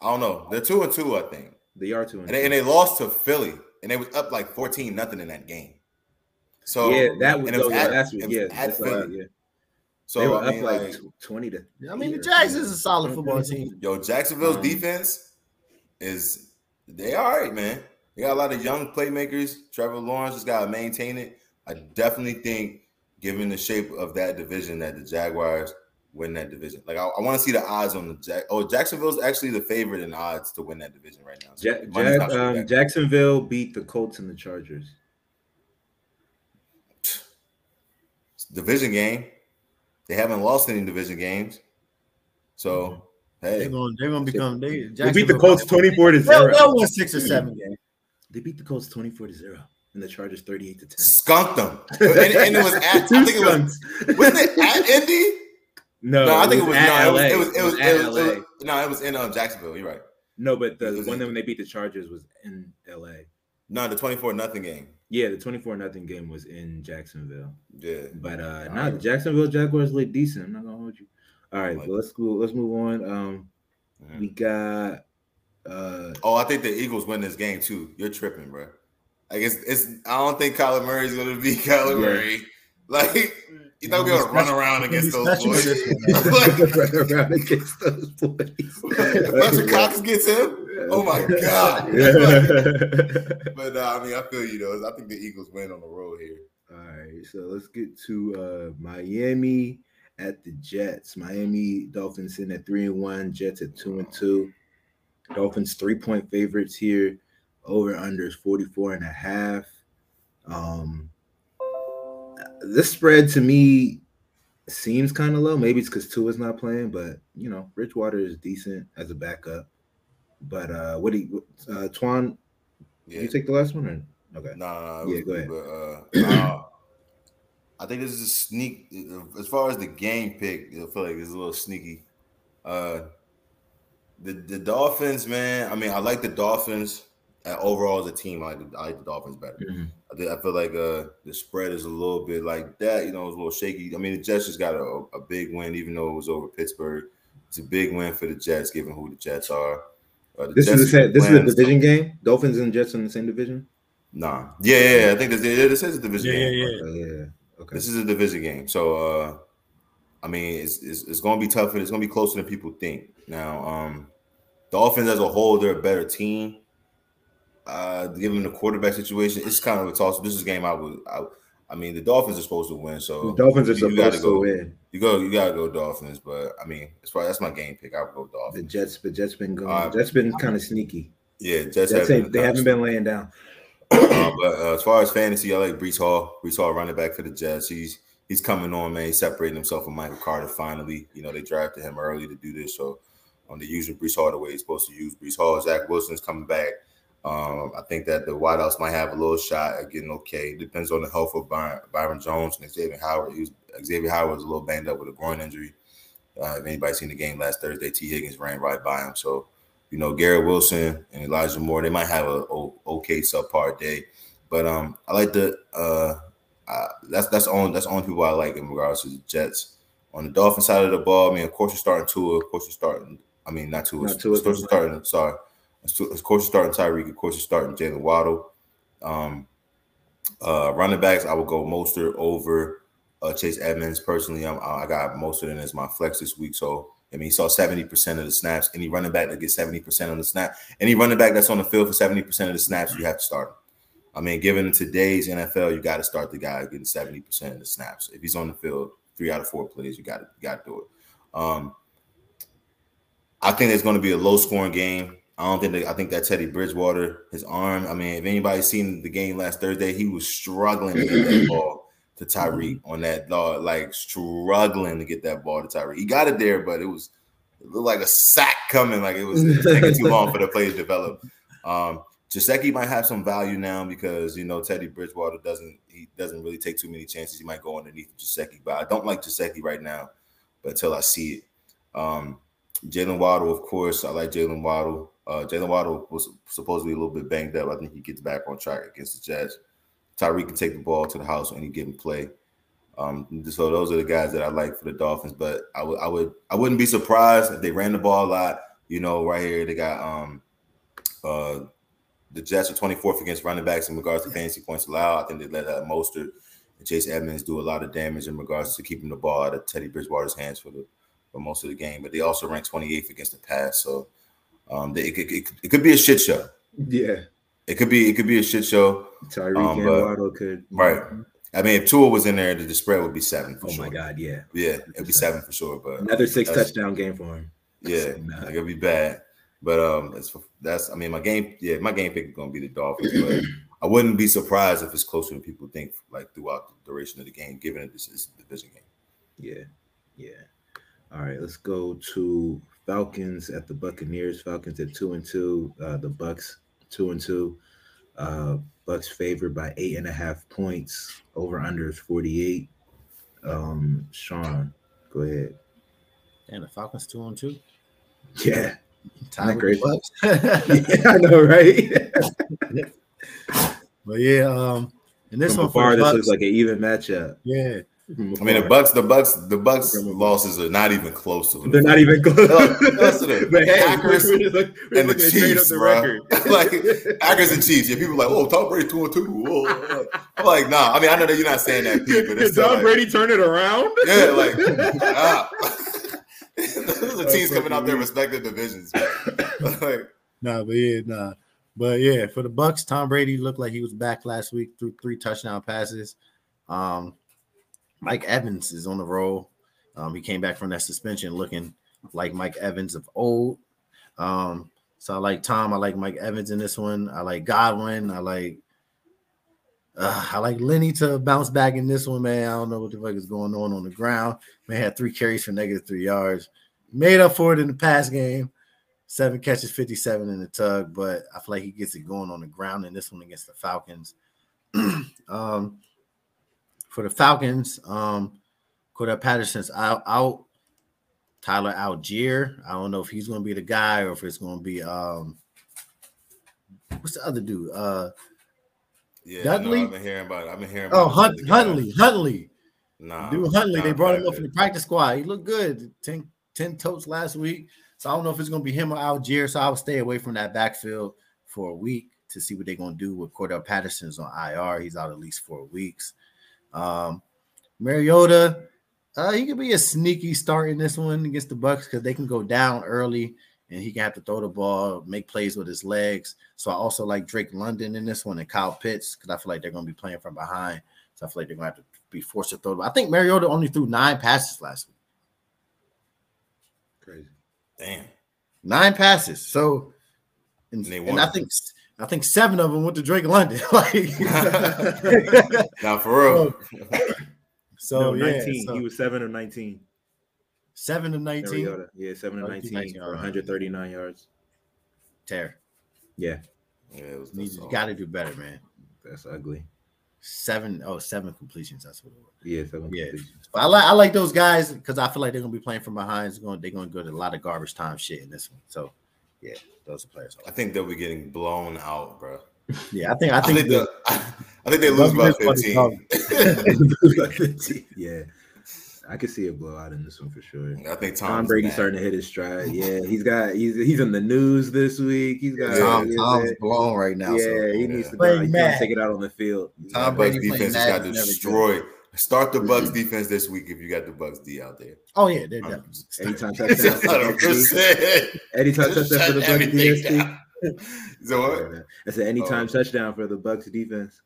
I don't know. They're two and two, I think. They are two and And they, and they lost to Philly, and they was up like fourteen nothing in that game. So yeah, that was, and it oh, yeah, that's it what, yeah, that's like, Philly. yeah. So they were I up mean, like, like, twenty to. I mean, the eight or Jags is a solid football team. Yo, Jacksonville's Um, defense is they all right, man. They got a lot of young playmakers. Trevor Lawrence just gotta maintain it. I definitely think, given the shape of that division, that the Jaguars win that division. Like I, I want to see the odds on the Jack. Oh, Jacksonville's actually the favorite in odds to win that division right now. So Ja- money's Jag- not so um, bad. Jacksonville beat the Colts and the Chargers. It's a division game. They haven't lost any division games. So They're hey, gonna they're gonna become they. They beat the Colts twenty-four to They'll, zero. they'll win six or seven games. They beat the Colts twenty-four to zero, and the Chargers thirty-eight to ten. skunked them. And, and it was at, I think it was <laughs> wasn't it at Indy? No, No, I think it was, no, LA. it was it was it was, it was, LA. no, it was in um, Jacksonville. You're right. No, but the one that when they beat the Chargers was in LA. No, the 24 nothing game. Yeah, the twenty-four nothing game was in Jacksonville. Yeah. But uh All nah, the Jacksonville Jaguars look decent. I'm not gonna hold you. All right, Like- well, let's go. Let's move on. Um, we got uh Oh, I think the Eagles win this game too. You're tripping, bro. Like it's it's. I don't think Kyler Murray's gonna be Kyler Yeah. Murray. <laughs> Like you thought we were gonna <laughs> <laughs> run around against those boys. Run around against those boys. Fletcher Cox gets him. Oh my god! <laughs> But uh, I mean, I feel you though. I think the Eagles win on the road here. All right, so let's get to uh Miami at the Jets. Miami Dolphins sitting at three and one, Jets at two and two. Dolphins three point favorites here. Over under is 44 and a half. Um this spread to me seems kind of low. Maybe it's because Tua's not playing, but you know, Bridgewater is decent as a backup. But uh what do you uh Twan, Yeah. you take the last one or okay. Nah, nah, Yeah, go ahead. But, uh, <clears throat> uh, I think this is a sneak. As far as the game pick, I feel like it's a little sneaky. Uh, the the Dolphins, man. I mean, I like the Dolphins. Uh, overall, as a team, I like the, I like the Dolphins better. Mhm. I, think, I feel like uh, the spread is a little bit like that. You know, it's a little shaky. I mean, the Jets just got a, a big win, even though it was over Pittsburgh. It's a big win for the Jets, given who the Jets are. Uh, the This Jets is a, this is a division game. Dolphins and Jets in the same division. Nah, yeah, yeah, yeah. I think this, yeah, this is a division Yeah, game. yeah, yeah. Yeah. Okay. This is a division game, so uh, I mean, it's, it's it's going to be tough and It's going to be closer than people think. Now, um, Dolphins as a whole, they're a better team. Uh, given the quarterback situation, it's kind of a toss. This is a game I would. I, I mean, the Dolphins are supposed to win, so The Dolphins are you- you supposed to go. win. You go, you gotta go Dolphins. But I mean, as far that's my game pick, I would go Dolphins. The Jets, the Jets been going. Uh, Jets been kind of sneaky. Yeah, Jets Jets have ain't, they haven't been laying down. Uh, but uh, as far as fantasy, I like Breece Hall. Breece Hall running back for the Jets. He's he's coming on, man. He's separating himself from Michael Carter finally. You know, they drafted him early to do this. So um, they're using Breece Hall the way he's supposed to use Breece Hall. Zach Wilson's coming back. Um, I think that the Whitehouse might have a little shot at getting okay. Depends on the health of Byron, Byron Jones and Xavier Howard. He was, Xavier Howard was a little banged up with a groin injury. Uh, if anybody's seen the game last Thursday, Tee Higgins ran right by him. So, you know, Garrett Wilson and Elijah Moore, they might have a okay subpar day. But um, I like the uh, uh, that's that's only that's only people I like in regards to the Jets. On the Dolphin side of the ball, I mean, of course you're starting Tua, of course you're starting. I mean, not Tua, Not of course you're starting. Sorry, of course you're starting Tyreek. Of course you're starting Jaylen Waddle. Um, uh, running backs, I would go Mostert over uh, Chase Edmonds. Personally, I'm, I got Mostert in as my flex this week. So I mean, he saw seventy percent of the snaps. Any running back that gets seventy percent of the snap, any running back that's on the field for seventy percent of the snaps, you have to start him. I mean, given today's NFL, you got to start the guy getting seventy percent of the snaps. If he's on the field, three out of four plays, you got to you got to do it. Um, I think it's going to be a low scoring game. I don't think that, I think that Teddy Bridgewater, his arm. I mean, if anybody's seen the game last Thursday, he was struggling to get that ball to Tyreek on that dog, like struggling to get that ball to Tyreek. He got it there, but it was it looked like a sack coming, like it was, it was taking too long for the play to develop. Um, Gesicki might have some value now because you know Teddy Bridgewater doesn't he doesn't really take too many chances. He might go underneath Gesicki, but I don't like Gesicki right now. But until I see it, um, Jaylen Waddle, of course, I like Jaylen Waddle. Uh, Jaylen Waddle was supposedly a little bit banged up. I think he gets back on track against the Jets. Tyreek can take the ball to the house on any given play. Um, so those are the guys that I like for the Dolphins. But I would, I would, I wouldn't be surprised if they ran the ball a lot. You know, right here they got um, uh, the Jets are 24th against running backs in regards to fantasy points allowed. I think they let uh, Mostert and Chase Edmonds do a lot of damage in regards to keeping the ball out of Teddy Bridgewater's hands for the for most of the game. But they also rank 28th against the pass. So um, they, it, could, it, it could be a shit show. Yeah, It could be it could be a shit show. Tyreek Um, and Waddle could. Right. I mean, if Tua was in there, the, spread would be seven for Oh sure. my God, yeah. Yeah, it'd be seven for sure. But Another six touchdown game for him. yeah, Nah. like it'd be bad. But um, that's that's. I mean, my game. Yeah, my game pick is gonna be the Dolphins. But I wouldn't be surprised if it's closer than people think. Like throughout the duration of the game, given that this is a division game. Yeah, yeah. All right, let's go to Falcons at the Buccaneers. Falcons at two and two. Uh, the Bucks two and two. Uh, Bucks favored by eight and a half points. Over under is forty eight. Um, Sean, go ahead. And the Falcons two on two. Yeah, crazy? the Bucks. <laughs> <laughs> yeah, I know, right? but yeah, um, and this From one far, this looks like an even matchup. yeah. I mean, the Bucks, the Bucks, the Bucks losses are not even close to. them. They're not even close. <laughs> The but hey, Packers we're, we're, we're and the looking straight up Chiefs, the record. <laughs> like Packers and Chiefs. Yeah, people are like, oh, Tom Brady two and two. Whoa. I'm like, nah. I mean, I know that you're not saying that, Pete, but Did it's Tom like, Brady turn it around? <laughs> yeah, like, ah. Those teams coming out their respective divisions. Like, Nah, but yeah, nah. But yeah, for the Bucks, Tom Brady looked like he was back last week through three touchdown passes. Um, Mike Evans is on the roll. Um, he came back from that suspension looking like Mike Evans of old. Um, so I like Tom. I like Mike Evans in this one. I like Godwin. I like uh, I like Lenny to bounce back in this one, man. I don't know what the fuck is going on on the ground. Man had three carries for negative three yards. Made up for it in the pass game. Seven catches, 57 in the tug, but I feel like he gets it going on the ground in this one against the Falcons. <clears throat> um, for the Falcons, um, Cordarrelle Patterson's out, out. Tyler Allgeier. I don't know if he's going to be the guy or if it's going to be um, what's the other dude? Uh, yeah, Dudley? No, I've been hearing about it. I've been hearing. oh, about Hunt, this other guy. Huntley, Huntley. Nah, Dude, Huntley, they brought him up for the practice squad. He looked good. 10, 10 totes last week. So I don't know if it's going to be him or Allgeier. So I would stay away from that backfield for a week to see what they're going to do with Cordarrelle Patterson's on IR. He's out at least four weeks. Um, Mariota, uh, he could be a sneaky start in this one against the Bucks because they can go down early and he can have to throw the ball, make plays with his legs. So I also like Drake London in this one and Kyle Pitts because I feel like they're going to be playing from behind. So I feel like they're going to have to be forced to throw the ball. I think Mariota only threw nine passes last week. Crazy. Damn. Nine passes. So, and, And they and won. I think I think seven of them went to Drake London. <laughs> like, <laughs> not for real. so no, yeah, 19. so he was seven of 19. seven to nineteen. Yeah, seven of Oh, 19 19, for 139 yards. Tear. Yeah, Yeah, it was You, that's got to do better, man. that's ugly. Seven oh seven completions. That's what it was. Yeah, seven Yeah. completions. But I like I like those guys because I feel like they're gonna be playing from behind. It's going they're gonna go to a lot of garbage time shit in this one. So yeah, those are players. I I think they'll be getting blown out, bro. Yeah, I think I I think, think, the, the, <laughs> I think they lose by <laughs> 15. yeah, I could see a blowout in this one for sure. I think Tom Tom Brady's starting to hit his stride. Yeah, he's got he's he's in the news this week. He's got Tom, yeah, Tom's blown right now. yeah, so. he yeah. needs to go. He's mad. gonna take it out on the field. Tom Bucks Brady playing defense just Madden got is never good. destroyed. Start the Bucks mm-hmm. defense this week if you got the Bucks D out there. Oh yeah, they're definitely. Anytime <laughs> touchdown. for the Bucks D. 100%. Anytime touchdown for the shut Bucks everything defense. down. <laughs> So what? That's an anytime Oh. touchdown for the Bucks defense.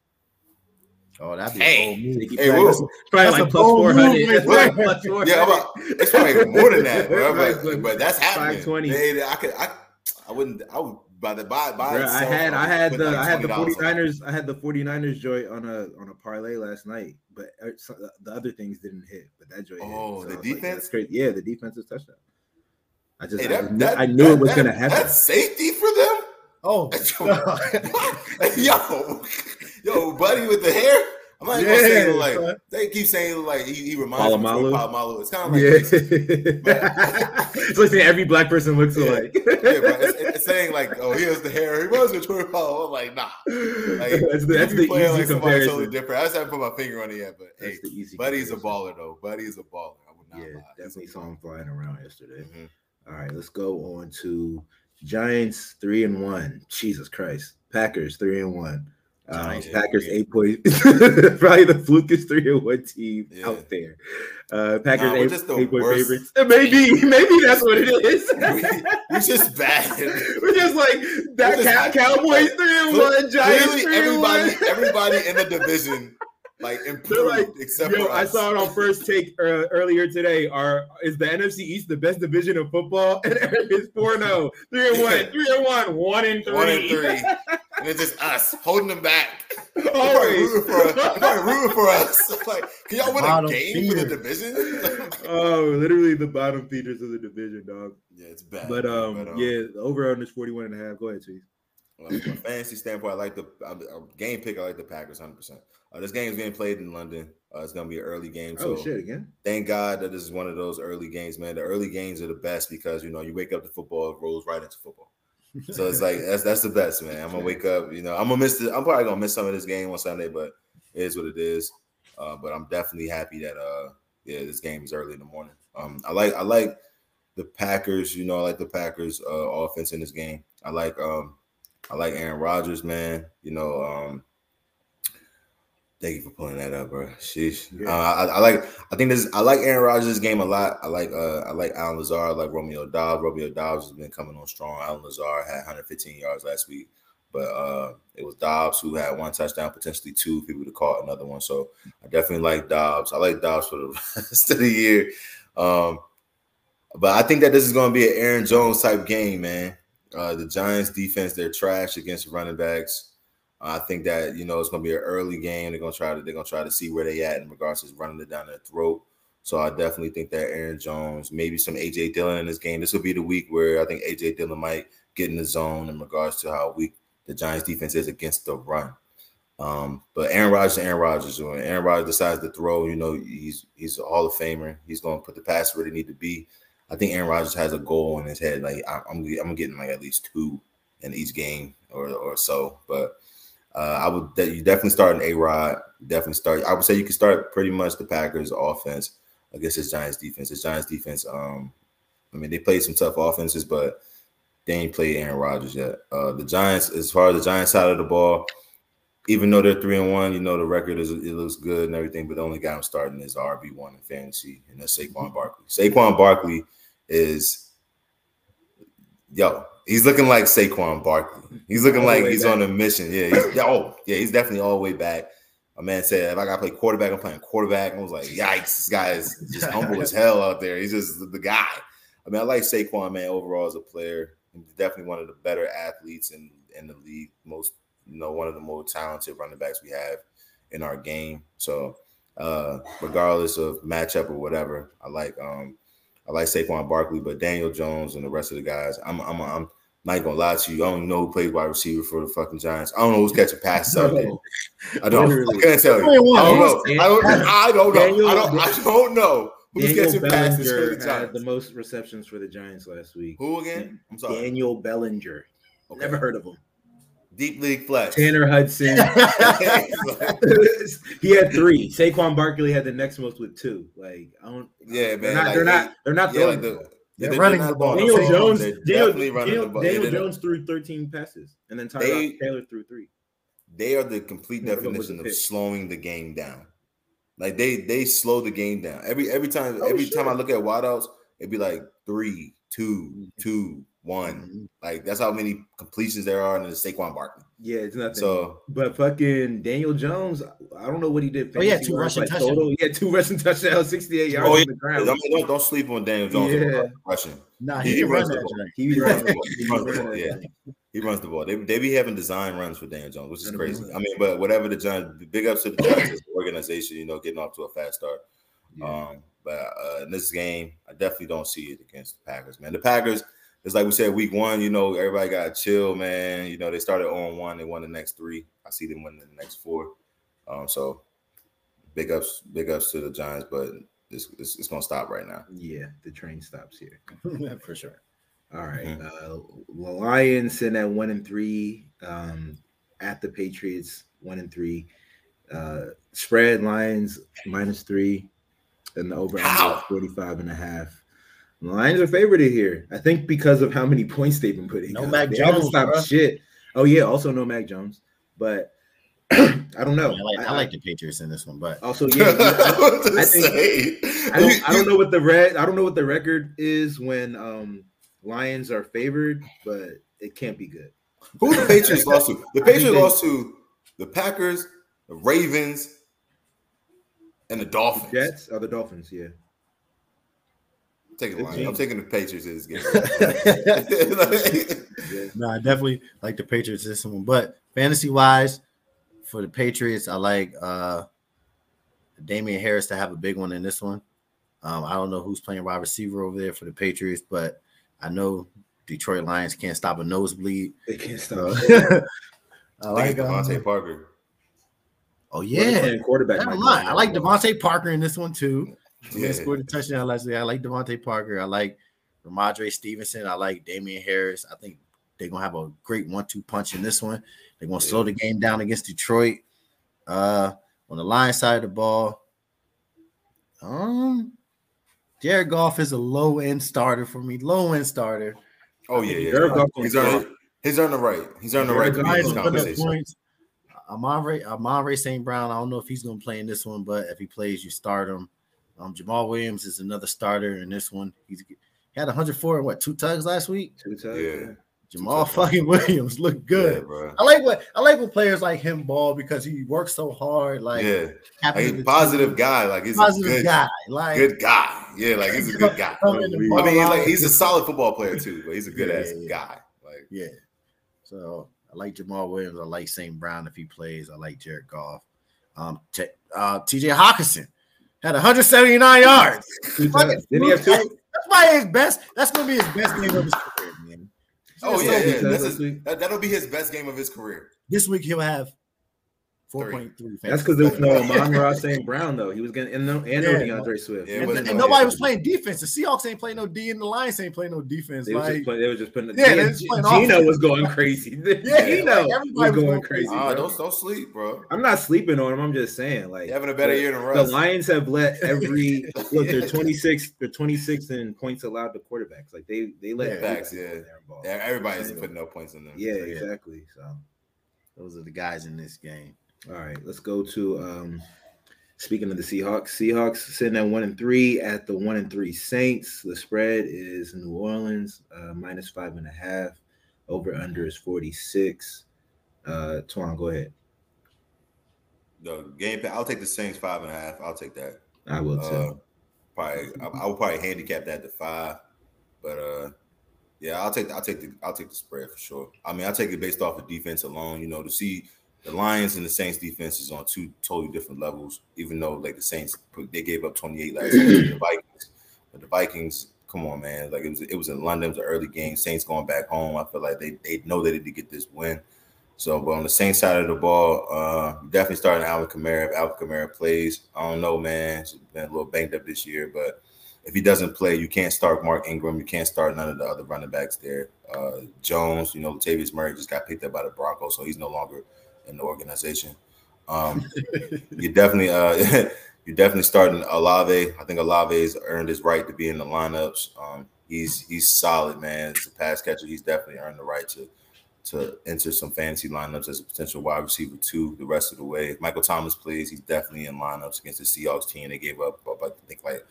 Oh, that'd be Hey. a bold move. Hey, play. That's probably That's like a plus bold four right That's probably there. plus four Yeah, about, it's probably more than that, bro. Right, But, but but that's happening. 520. They- I could, I, I wouldn't, I would by the by, buy. Bruh, I had I had the like I had the $20 on 49ers I had the 49ers joy on a on a parlay last night, but uh, the other things didn't hit, but that joy hit. Oh, So the I was like, defense? Yeah, the defensive touchdown. I just Hey, I, that, just knew, that, I knew that- it was gonna happen. That's safety for them. Oh, <laughs> yo, <laughs> yo, buddy with the hair. I'm not even gonna say Yeah, like son. they keep saying like he, he reminds me of Polamalu? Polamalu. It's kind of like yeah, it's like <laughs> saying every black person looks Yeah. alike. yeah, bro. It's, it's saying like, oh, here's the hair. He reminds me of Twitter Palo. I'm like, nah. Like, that's the, that's you the playing easy like comparison. totally different. I just haven't put my finger on it yet, but hey, That's the easy. Buddy's a baller though. Buddy's a baller. I would not Yeah, lie. Definitely saw him flying around yesterday. Mhm. All right, let's go on to Giants three and one. Jesus Christ, Packers three and one. Um, Packers eight point, <laughs> probably the flukest three and one team Yeah. out there. Uh, Packers Nah, eight, just the eight point favorites. Uh, Maybe, <laughs> maybe that's what it is. We're just bad. <laughs> We're just like that. Just- Cow- Cowboys three and one. Giants three and everybody, one. everybody in the division like improved like, except Yo, for I saw it on first take uh, earlier today. Are is the NFC East the best division of football? <laughs> And it's 4 0. <laughs> 3 and 1, 3 and 1, 1 and 3. One and three, <laughs> and it's just us holding them back. They're probably Always. rooting for us. They're rooting for us. Like, can y'all win a Bottom game for the division? oh, literally the bottom feeders of the division, dog. yeah, it's bad. But um, yeah, the over on is 41 and a half. Go ahead, Chief. From a fantasy standpoint, I like the uh, uh, game pick. I like the Packers 100. percent uh, This game is being played in London. Uh, it's gonna be an early game. So Oh shit, again. thank God that this is one of those early games, man. The early games are the best because you know you wake up to football, it rolls right into football. <laughs> So it's like that's that's the best, man. I'm gonna wake up, you know, I'm gonna miss the, I'm probably gonna miss some of this game on Sunday, but it is what it is. Uh, but I'm definitely happy that uh yeah this game is early in the morning. Um, I like I like the Packers. You know, I like the Packers uh, offense in this game. I like um I like Aaron Rodgers, man. You know, um, thank you for pulling that up, bro. Sheesh. Yeah. Uh, I, I like. I think this. I like Aaron Rodgers' game a lot. I like. Uh, I like Allen Lazard. I like Romeo Doubs. Romeo Doubs has been coming on strong. Allen Lazard had 115 yards last week, but uh, it was Doubs who had one touchdown, potentially two. People to caught another one. So I definitely like Doubs. I like Doubs for the <laughs> rest of the year. Um, but I think that this is going to be an Aaron Jones type game, man. Uh, the Giants defense, they're trash against running backs. I think that you know it's going to be an early game. They're going to try to they're going to try to see where they at in regards to running it down their throat. So I definitely think that Aaron Jones, maybe some AJ Dillon in this game. This will be the week where I think AJ Dillon might get in the zone in regards to how weak the Giants defense is against the run. Um, but Aaron Rodgers, Aaron Rodgers, when Aaron Rodgers decides to throw, you know, he's he's a Hall of Famer. He's going to put the pass where they need to be. I think Aaron Rodgers has a goal in his head. Like I, I'm, I'm getting like at least two in each game or or so. But uh, I would you definitely start an A Rod. Definitely start. I would say you can start pretty much the Packers offense against this Giants defense. This Giants defense. Um, I mean they played some tough offenses, but they ain't played Aaron Rodgers yet. Uh, the Giants, as far as the Giants side of the ball, even though they're three and one, you know the record is it looks good and everything, but the only guy I'm starting is RB one in fantasy, and that's Saquon Barkley. Saquon Barkley is yo, he's looking like Saquon Barkley. He's looking All like he's back. on a mission. Yeah, he's, oh yeah, he's definitely all the way back. A man said, if I got to play quarterback, I'm playing quarterback. I was like, yikes, this guy is just <laughs> humble as hell out there. He's just the guy. I mean, I like Saquon, man, overall as a player. He's definitely one of the better athletes in, in the league. Most, you know, one of the more talented running backs we have in our game. So, uh, regardless of matchup or whatever, I like um I like Saquon Barkley, but Daniel Jones and the rest of the guys, I'm I'm I'm not gonna lie to you. I don't know who plays wide receiver for the fucking Giants. I don't know who's catching passes out there. I don't. Literally. I can't tell you. I don't know. I don't. I don't know. I don't. I don't know who's Daniel catching passes for the had Giants. the most receptions for the Giants last week. Who again? I'm sorry. Daniel Bellinger. Okay. Never heard of him. Deep league flex. Tanner Hudson. <laughs> he had three. Saquon Barkley had the next most with two. Like I don't. Yeah, They're man, not. like, they're not. they- They're not yeah, throwing. like the the, ball. yeah, They're running the ball. Daniel. Jones. Daniel, Daniel. Daniel Jones threw 13 passes, and then Tyrod Taylor threw three. they are the complete One of definition a of pick. slowing the game down. Like they they slow the game down. Every every time Oh, every time I look at wideouts, it'd be like three, two, Mm-hmm. two, one. Like that's how many completions there are in the Saquon Barkley. Yeah, it's nothing. So but fucking Daniel Jones, I don't know what he did. Oh, yeah, two rushing like, touchdowns. total. Yeah, two rushing touchdowns, 68 yards Oh, on yeah. the I ground. mean, don't, don't sleep on Daniel Jones Yeah. rushing. Nah, He he can run runs the ball. He He runs the ball. He runs the ball, yeah. He runs the ball. They, they be having design runs for Daniel Jones, which is crazy. I mean, but whatever the Giants, big ups to the Giants organization, you know, getting off to a fast start. Yeah. Um, but uh, in this game, I definitely don't see it against the Packers, man. The Packers, it's like we said, week one, you know, everybody got to chill, man. You know, they started on one, they won the next three. I see them winning the next four. Um, so big ups, big ups to the Giants, but it's, it's, it's gonna stop right now. Yeah, the train stops here. <laughs> for sure. All right. Mhm. Uh, the Lions sitting at one and three. Um, at the Patriots, one and three. Uh, spread Lions minus three, and the over under 45 and a half. The Lions are favored here. I think because of how many points they've been putting. No up. Mac They haven't Jones, stopped bruh. shit. Oh yeah, also no Mac Jones, but <clears throat> I don't know. I, like, I like the Patriots in this one, but Also, yeah, I, I <laughs> think- I don't, I don't know what the red. I don't know what the record is when um Lions are favored, but it can't be good. Who the Patriots lost to? The <laughs> Patriots they- lost to the Packers, the Ravens, and the Dolphins. Jets are the Dolphins, yeah. I'm taking the Lions. I'm taking the Patriots in this game. <laughs> yeah. no, I definitely like the Patriots in this one. But fantasy wise, for the Patriots, I like uh Damien Harris to have a big one in this one. Um, I don't know who's playing wide receiver over there for the Patriots, but I know Detroit Lions can't stop a nosebleed. They can't So, stop. <laughs> I I like like DeVante um, Parker. Oh yeah, playing quarterback. I, might don't be lie. I like the DeVante Parker in this one too. He Yeah. scored a touchdown last week. I like DeVante Parker. I like Rhamondre Stevenson. I like Damien Harris. I think they're gonna have a great one-two punch in this one. They're gonna slow the game down against Detroit. Uh, On the line side of the ball, um, Jared Goff is a low end starter for me. Low end starter. Oh yeah, yeah. Jared Goff He's is earned, he's earned the right. He's earned the right to be in Lions this will put up conversation. points. Amon-Ra Amon-Ra St. Brown. I don't know if he's going to play in this one, but if he plays, you start him. Um, Jamaal Williams is another starter in this one. He's he had 104 and what two tugs last week. Two times. Yeah. Jamaal tugs. fucking <laughs> Williams look good. Yeah, bro. I like what I like when players like him ball because he works so hard. Like, yeah, like, he's a positive team, guy. Like he's positive a good guy. Like, good guy. Yeah, like he's a good guy. <laughs> I mean, he's like he's a solid football player too, but he's a good Yeah, ass yeah, yeah. guy. Like Yeah. So I like Jamaal Williams. I like St. Brown if he plays. I like Jared Goff. Um, T- uh, TJ Hockenson had 179 yards. Two Fucking. Didn't he have two? That's probably his best. That's gonna be his best game of his career, man. oh Yeah, yeah, so yeah. he This is, that, that'll be his best game of his career. This week he'll have 4.3. That's because there was no Amon Ross St. Brown though. He was getting and no and no Yeah. DeAndre Swift. Yeah, And, wasn't and no- nobody was playing defense. The Seahawks ain't playing no D, and the Lions ain't playing no defense. They was just playing, they was just putting Yeah, they Geno- was playing Geno offense. was going crazy. <laughs> Yeah, Geno like, was everybody was going going crazy. crazy. Ah, don't don't sleep, bro. I'm not sleeping on him. I'm just saying, like You having a better the- year than The Lions have let <laughs> every look. They're 26. They're 26 in points allowed to quarterbacks. Like they they let Yeah. everybody yeah. go there and ball. Yeah, everybody's putting no points in them. Yeah, Yeah. exactly. So those are the guys in this game. All right, let's go to um speaking of the Seahawks. Seahawks sitting at one and three at the one and three Saints. The spread is New Orleans uh minus five and a half. Over under is 46. Uh Twan, go ahead. The game. I'll take the Saints five and a half. I'll take that. I will too. Uh, probably, I, I would probably handicap that to five, but uh, yeah, I'll take, the, I'll take the, I'll take the spread for sure. I mean, I'll take it based off of defense alone. You know, to see the Lions and the Saints defenses on two totally different levels. Even though like the Saints, they gave up twenty eight last year to the <clears throat> Vikings, but the Vikings, come on, man, like it was, it was in London, it was an early game. Saints going back home. I feel like they, they know they need to get this win. So, but on the Saints side of the ball, uh, definitely starting Alvin Kamara. If Alvin Kamara plays, I don't know, man. He's been a little banged up this year, but if he doesn't play, you can't start Mark Ingram. You can't start none of the other running backs there. Uh, Jones, you know, Latavius Murray just got picked up by the Broncos, so he's no longer in the organization. Um, you definitely, uh, <laughs> you're definitely starting Olave. I think Olave's earned his right to be in the lineups. Um, he's he's solid, man. As a pass catcher, he's definitely earned the right to to enter some fantasy lineups as a potential wide receiver too. The rest of the way, if Michael Thomas plays, he's definitely in lineups against the Seahawks team. They gave up, I think, like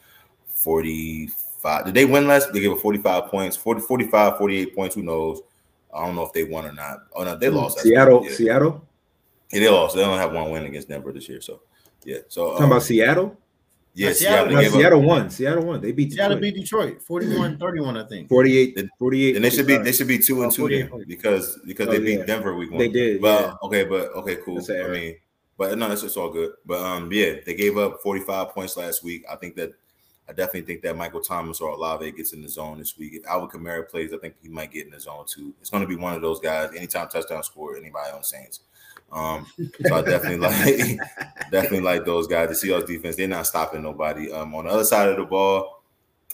45. Did they win last? They gave up 45 points, 40, 45, 48 points. Who knows? I don't know if they won or not. Oh no, they lost. Seattle. Seattle. Yeah, they lost. They only have one win against Denver this year. So yeah. So Talking um, about Seattle. yeah, No, Seattle, Seattle- No, they gave up. Seattle won. Seattle won. They beat Seattle Detroit. beat Detroit 41 31, I think. 48, Then- 48. And they should be they should be two and two then because because Oh, they beat yeah. Denver week one. They did, Well, yeah. okay, but okay, cool. I mean, but no, that's just all good. But um, yeah, they gave up 45 points last week. I think that I definitely think that Michael Thomas or Olave gets in the zone this week. If Alvin Kamara plays, I think he might get in the zone too. It's going to be one of those guys. Anytime touchdown score, anybody on Saints. Um, so I definitely <laughs> like definitely like those guys. The Seahawks defense, they're not stopping nobody. Um, on the other side of the ball,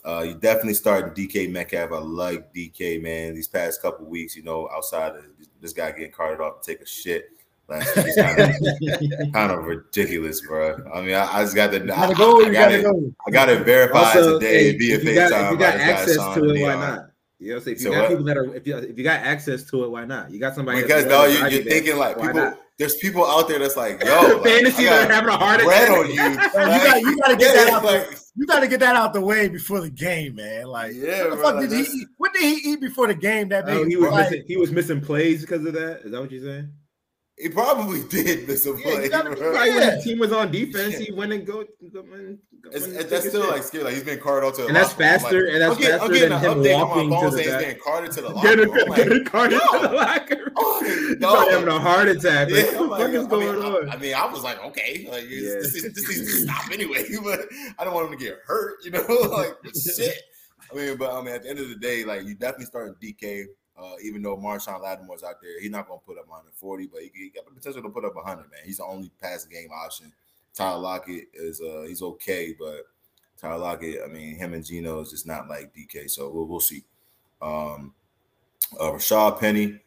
uh, you definitely starting DK Metcalf. I like DK, man. These past couple weeks, you know, outside of this guy getting carted off to take a shit last week, kind, of, kind of ridiculous, bro. I mean, I, I just got the I, gotta go. I You got it. go. I got it verified Also, today hey, via if you got, FaceTime. if you got access to it, why not? You know, what I'm saying? if you So got what? people that are, if you if you got access to it, why not? You got somebody Because no, you, to you're thinking like people. Not? There's people out there that's like, yo, <laughs> like, fantasy I that are having a heart bread attack. on you. you Like, got- you gotta get yeah, that out the- You got to get that out the way before the game, man. Like, Yeah, what the bro, fuck did he eat? What did he eat before the game that Oh, he was missing, he was missing plays because of that. Is that what you're saying? He probably did miss a Yeah, you play. gotta be bro. Right when Yeah. the team was on defense, he went and go. go and, go It's, and it's, that's still like scary. Like he's been carted out to the And that's locker room. Faster- Like, and that's I'm getting, I'm faster getting than him walking to the saying back. getting carted to the <laughs> locker Get room. a, I'm get like, a card into yo. the locker. Oh, <laughs> He's no. probably having a heart attack. Like, Yeah, what the fuck I'm like, is I going mean, on? I, I mean, I was like, okay, like Yeah. this, is, this needs to stop anyway. <laughs> But I don't want him to get hurt, you know. like shit. I mean, but I mean, at the end of the day, like you definitely starting DK. Uh, even though Marshon Lattimore's out there, he's not going to put up 140, but he, he got the potential to put up 100. Man, he's the only pass game option. Tyler Lockett is uh he's okay, but Tyler Lockett, I mean, him and Geno is just not like DK. So we'll we'll see. Um, uh, Rashaad Penny,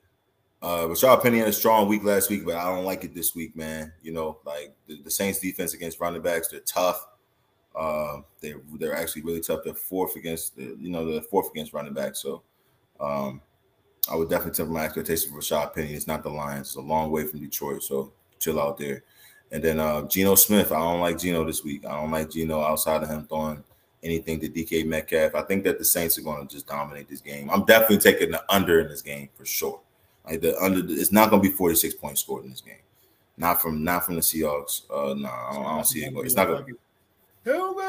Uh, Rashaad Penny had a strong week last week, but I don't like it this week, man. You know, like the, the Saints defense against running backs, they're tough. Uh, they're they're actually really tough. They're fourth against the, you know, they're fourth against running backs. So um, I would definitely temper my expectations for Rashaad Penny. It's not the Lions. It's a long way from Detroit. So chill out there. And then uh Geno Smith. I don't like Geno this week. I don't like Geno outside of him throwing anything to DK Metcalf. I think that the Saints are going to just dominate this game. I'm definitely taking the under in this game for sure. Like the under, it's not going to be 46 points scored in this game. Not from not from the Seahawks. Uh, no, nah, I, don't, I don't see it. It's not going. to be,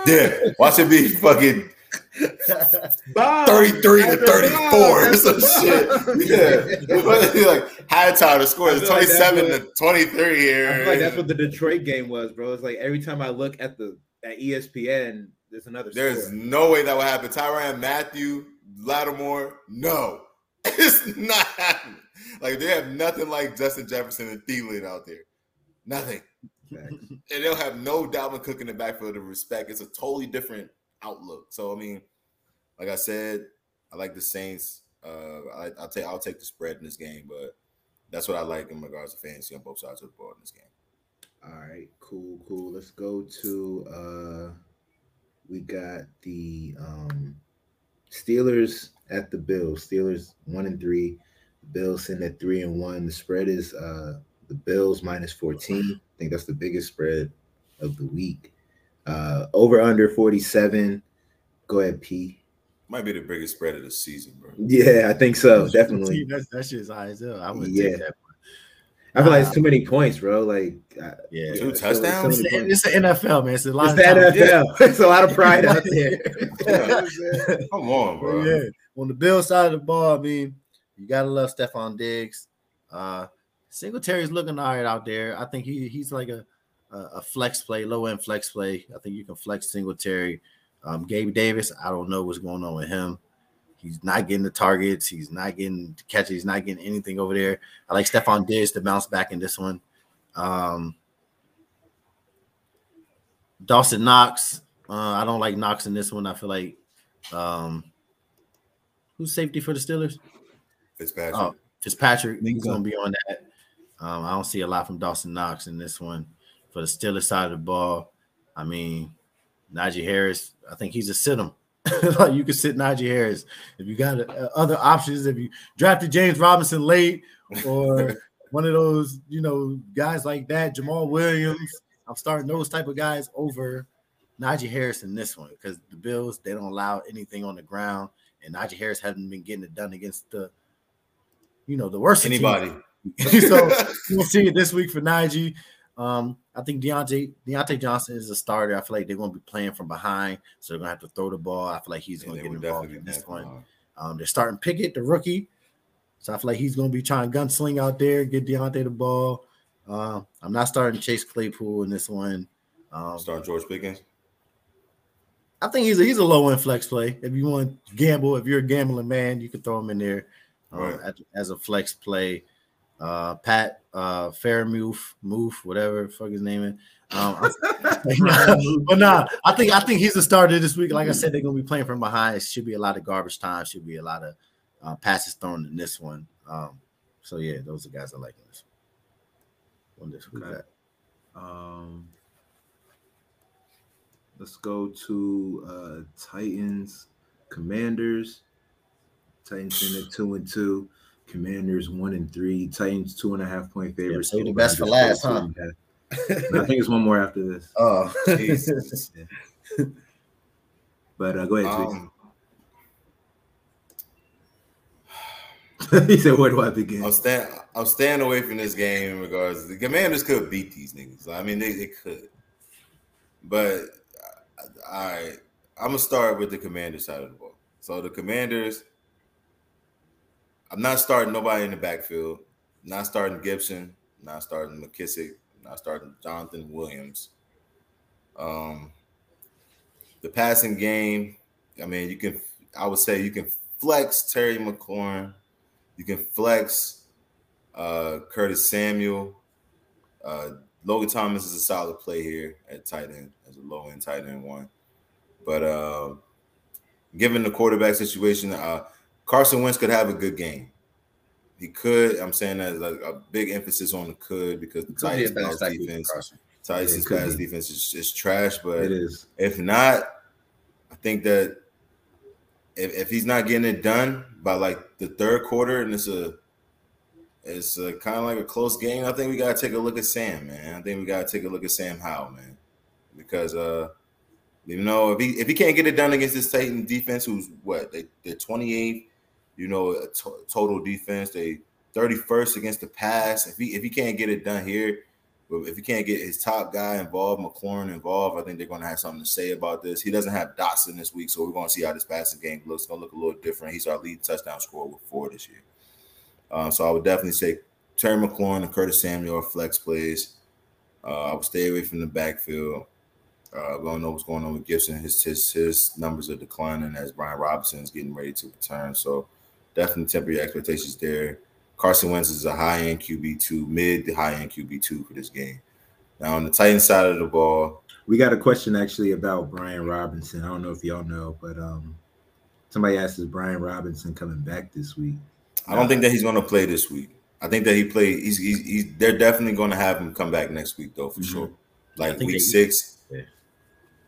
Yeah, watch it be fucking 33 to 34 or some shit. Yeah. <laughs> like high time to score is 27 like to 23 here. I feel like that's what the Detroit game was, bro. It's like every time I look at the at ESPN, there's another There's score. no way that would happen. Tyrann Mathieu, Lattimore, no. <laughs> It's not happening. Like they have nothing like Justin Jefferson and Thielen out there. Nothing. and they'll have no Dalvin Cook in the backfield to respect. It's a totally different outlook. So I mean, like I said, I like the Saints. Uh, I, will take I'll take the spread in this game, but that's what I like in regards to fantasy on both sides of the ball in this game. All right, cool, cool. Let's go to uh we got the um Steelers at the Bills. Steelers one and three. The Bills in at three and one. The spread is uh the Bills minus 14. I think that's the biggest spread of the week. Uh, over under 47. Go ahead, P. Might be the biggest spread of the season, bro. Yeah, I think so. Definitely. That's that shit's high as hell. I would Yeah. take that. I feel like it's too many points, bro. Like, uh, Yeah. Two it's so- so touchdowns? many It's, it's the NFL, man. It's a lot It's of the times- NFL. It's a lot of pride <laughs> <laughs> out there. <laughs> Come on, bro. Yeah. On the Bill side of the ball, I mean, you gotta love Stefon Diggs. Uh Singletary's looking all right out there. I think he he's like a a, a flex play, low end flex play. I think you can flex Singletary. Um, Gabe Davis, I don't know what's going on with him. He's not getting the targets. He's not getting the catches. He's not getting anything over there. I like Stefon Diggs to bounce back in this one. Um, Dawson Knox. Uh, I don't like Knox in this one. I feel like um, who's safety for the Steelers? Fitzpatrick. Oh, Fitzpatrick. He's going to be on that. Um, I don't see a lot from Dawson Knox in this one. For the Steelers side of the ball, I mean, Najee Harris. I think he's a sit him. <laughs> like you could sit Najee Harris if you got uh, other options. If you drafted James Robinson late, or <laughs> one of those, you know, guys like that, Jamaal Williams. I'm starting those type of guys over Najee Harris in this one because the Bills they don't allow anything on the ground, and Najee Harris hasn't been getting it done against the, you know, the worst. Anybody. <laughs> so we'll see it this week for Najee. Um, I think Diontae Diontae Johnson is a starter. I feel like they're going to be playing from behind, so they're going to have to throw the ball. I feel like he's going to get involved in this one. Um, they're starting Pickett, the rookie, so I feel like he's going to be trying to gunsling out there, get Diontae the ball. Uh, I'm not starting Chase Claypool in this one. Um, Starting George Pickens. I think he's a, he's a low end flex play. If you want to gamble, if you're a gambling man, you can throw him in there uh, Right. as, as a flex play. Uh, Pat uh, Fairmouth, Moof, whatever the fuck his name is. Um, <laughs> <laughs> but nah, I think I think he's a starter this week. Like I said, they're gonna be playing from behind. It should be a lot of garbage time. Should be a lot of uh, passes thrown in this one. Um, so yeah, those are guys I like in this. One this Okay. that? Um, let's go to uh, Titans, Commanders. Titans in at two and two. Commanders one and three. Titans two and a half point favorites. save the best for last, huh? I think it's one more after this. <laughs> Oh, <laughs> Jesus. But uh, go ahead, Um, <laughs> he said, "Where do I begin?" I'm staying. I'm staying away from this game in regards. The Commanders could beat these niggas. I mean, they, they could. But I, I'm gonna start with the Commanders side of the ball. So the Commanders, I'm not starting nobody in the backfield. Not starting Gibson. Not starting McKissic. Not starting Jonathan Williams. Um, the passing game. I mean, you can. I would say you can flex Terry McLaurin. You can flex uh, Curtis Samuel. Uh, Logan Thomas is a solid play here at tight end as a low end tight end one. But uh, given the quarterback situation, uh, Carson Wentz could have a good game. he could. I'm saying that like a big emphasis on the could because the be Titans bounce pass back week for defense. Titans pass be. defense is, is trash, but It is. if not, I think that if, if he's not getting it done by like the third quarter and it's a it's a, kind of like a close game, I think we gotta take a look at Sam, man. I think we gotta take a look at Sam Howell, man, because uh, you know if he if he can't get it done against this Titan defense, who's what they they're 28th, you know, total defense, they 31st against the pass. If he if he can't get it done here, if he can't get his top guy involved, McLaurin involved, I think they're going to have something to say about this. He doesn't have Dotson this week, so we're going to see how this passing game looks. It's going to look a little different. He's our lead touchdown scorer with four this year. Um, so I would definitely say Terry McLaurin and Curtis Samuel are flex plays. Uh, I would stay away from the backfield. Uh, we don't know what's going on with Gibson. His his his numbers are declining as Brian Robinson is getting ready to return. So definitely temper your expectations there. Carson Wentz is a high end QB two, mid to high end QB two for this game. Now on the Titan side of the ball, We got a question actually about Brian Robinson. I don't know if y'all know, but um, somebody asked is Brian Robinson coming back this week? I don't think that he's going to play this week. I think that he played. He's, he's, he's they're definitely going to have him come back next week though for Mhm. sure. Like week they- six, Yeah.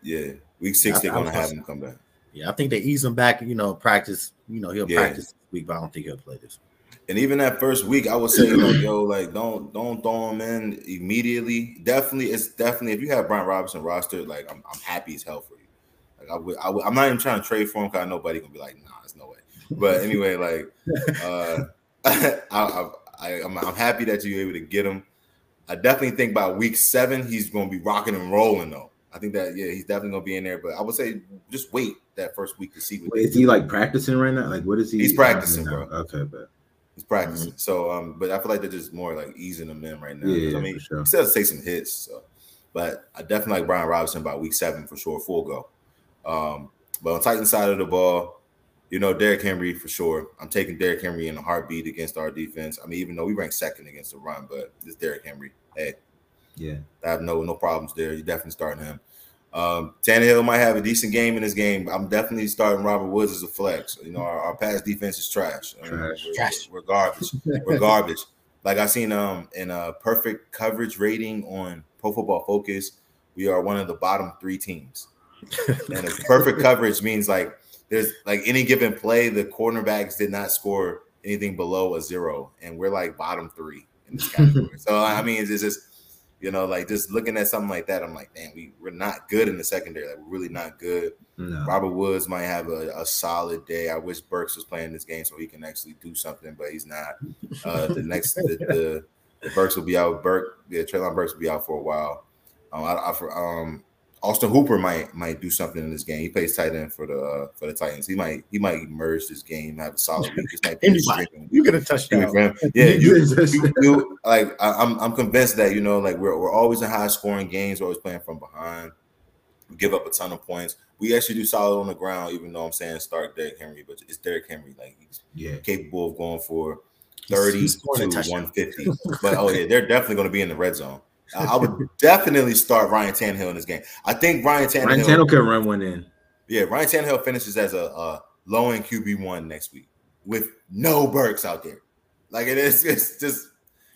yeah, week six I- they're going to have him come back. Yeah, I think they ease him back. You know, practice. You know, he'll Yeah. practice this week, but I don't think he'll play this. And even that first week, I would say like, <clears throat> yo, like don't don't throw him in immediately. Definitely, it's definitely if you have Brian Robinson rostered, like I'm, I'm happy as hell for you. Like I would, I would, I'm not even trying to trade for him because nobody gonna be like, nah, there's no way. But anyway, like, <laughs> uh, <laughs> I, I, I, I'm, I'm happy that you're able to get him. I definitely think by week seven he's gonna be rocking and rolling though. I think that yeah, he's definitely gonna be in there. But I would say just wait that first week to see what Wait, is he like practicing right now? Like, what is he? He's practicing, bro. Okay, but He's practicing. So, um, but I feel like they're just more like easing them in right now. Yeah, I mean, sure. he still has to take some hits. So, but I definitely like Brian Robinson by week seven for sure, full go. Um, but on Titan side of the ball, you know, Derrick Henry for sure. I'm taking Derrick Henry in a heartbeat against our defense. I mean, even though we rank second against the run, but it's Derrick Henry. Hey, yeah, I have no no problems there. You definitely starting him. Um, Tannehill might have a decent game in this game. I'm definitely starting Robert Woods as a flex. You know, our, our pass defense is trash. I mean, Trash. we're, Trash. We're garbage. <laughs> we're garbage. Like I seen um in a perfect coverage rating on Pro Football Focus, we are one of the bottom three teams. <laughs> and a perfect coverage means like there's like any given play, the cornerbacks did not score anything below a zero, and we're like bottom three in this category. <laughs> so I mean, it's just you know, like just looking at something like that, I'm like, damn, we we're not good in the secondary. Like we're really not good. no, Robert Woods might have a, a solid day. I wish Burks was playing this game so he can actually do something, but he's not. Uh, the next, the, the, the Burks will be out. Burke, yeah, Treylon Burks will be out for a while. Um, I, I, um, Austin Hooper might might do something in this game. He plays tight end for the uh, for the Titans. He might he might emerge this game, have a solid week. This might be his Anybody. streaming You get a touchdown. Yeah, you, <laughs> you, you like I, I'm I'm convinced that you know like we're we're always in high scoring games. We're always playing from behind. We give up a ton of points. We actually do solid on the ground, even though I'm saying start Derrick Henry, but it's Derrick Henry. Like he's yeah, capable of going for 30 he's a to 150. But oh yeah, they're definitely going to be in the red zone. I would definitely start Ryan Tannehill in this game. I think Ryan Tannehill. Ryan Tannehill could run one in. Yeah, Ryan Tannehill finishes as a, a low end QB one next week with no Burks out there. Like it is, it's just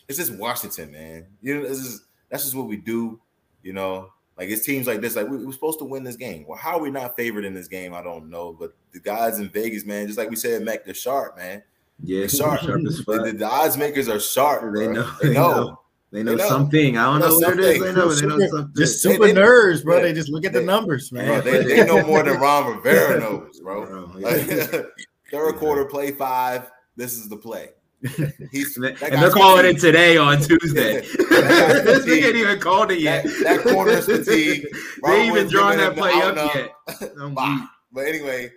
it's just Washington, man. You know, this is that's just what we do. You know, like it's teams like this. Like we, we're supposed to win this game. Well, how are we not favored in this game? I don't know. But the guys in Vegas, man, just like we said, Mac, they're sharp, man. Yeah, They're sharp. sharp as The, fuck. the, the odds makers are sharp. They know- they know. Know. They know, They know. something. I don't know know what it is. They know. They know something. Just super they- nerds, bro. yeah. They just look at the numbers, man. Bro, they, <laughs> they know more than Ron Rivera knows, bro. Bro, Like, yeah. <laughs> third quarter, play five. This is the play. He's And they- that and guy's they're calling it today on Tuesday. <laughs> That guy's we ain't even called it yet. That, that corner's fatigued. they even Woods drawing giving that play up out yet. Bye. But anyway,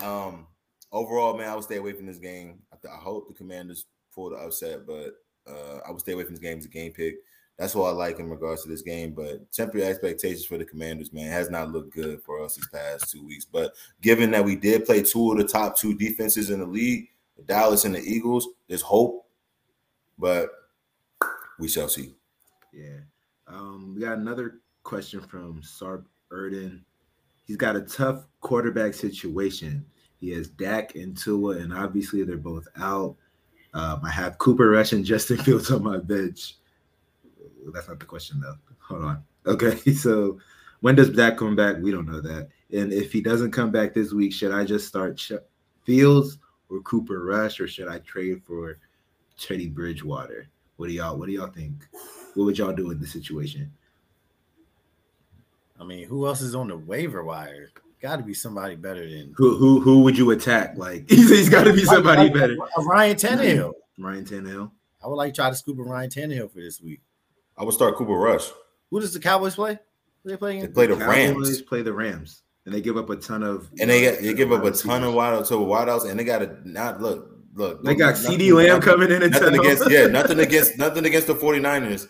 um, overall, man, I would stay away from this game. I, th- I hope the Commanders pull the upset, but uh, I would stay away from this game as a game pick. That's what I like in regards to this game. But temporary expectations for the Commanders, man, has not looked good for us these past two weeks. But given that we did play two of the top two defenses in the league, the Dallas and the Eagles, there's hope. But we shall see. Yeah. Um, we got another question from Sarp Erden. He's got a tough quarterback situation. He has Dak and Tua, and obviously they're both out. Um, I have Cooper Rush and Justin <laughs> Fields on my bench. That's not the question though. Hold on. Okay, <laughs> so when does Dak come back? We don't know that. And if he doesn't come back this week, should I just start Ch- Fields or Cooper Rush, or should I trade for Teddy Bridgewater? What do y'all What do y'all think? What would y'all do in this situation? I mean, who else is on the waiver wire? Got to be somebody better than Who who who would you attack? Like <laughs> he's, he's got to be somebody Like- better. like Ryan Tannehill. Ryan Tannehill. I would like to try to scoop a Ryan Tannehill for this week. I would start Cooper Rush. Who does the Cowboys play? Who they playing? They play the Cowboys Rams, play the Rams, and they give up a ton of and they get uh, they give up a ton of receivers. wideouts to wideouts, and they got to not look look. They got CeeDee Lamb coming in and Nothing against yeah, nothing against nothing against the 49ers,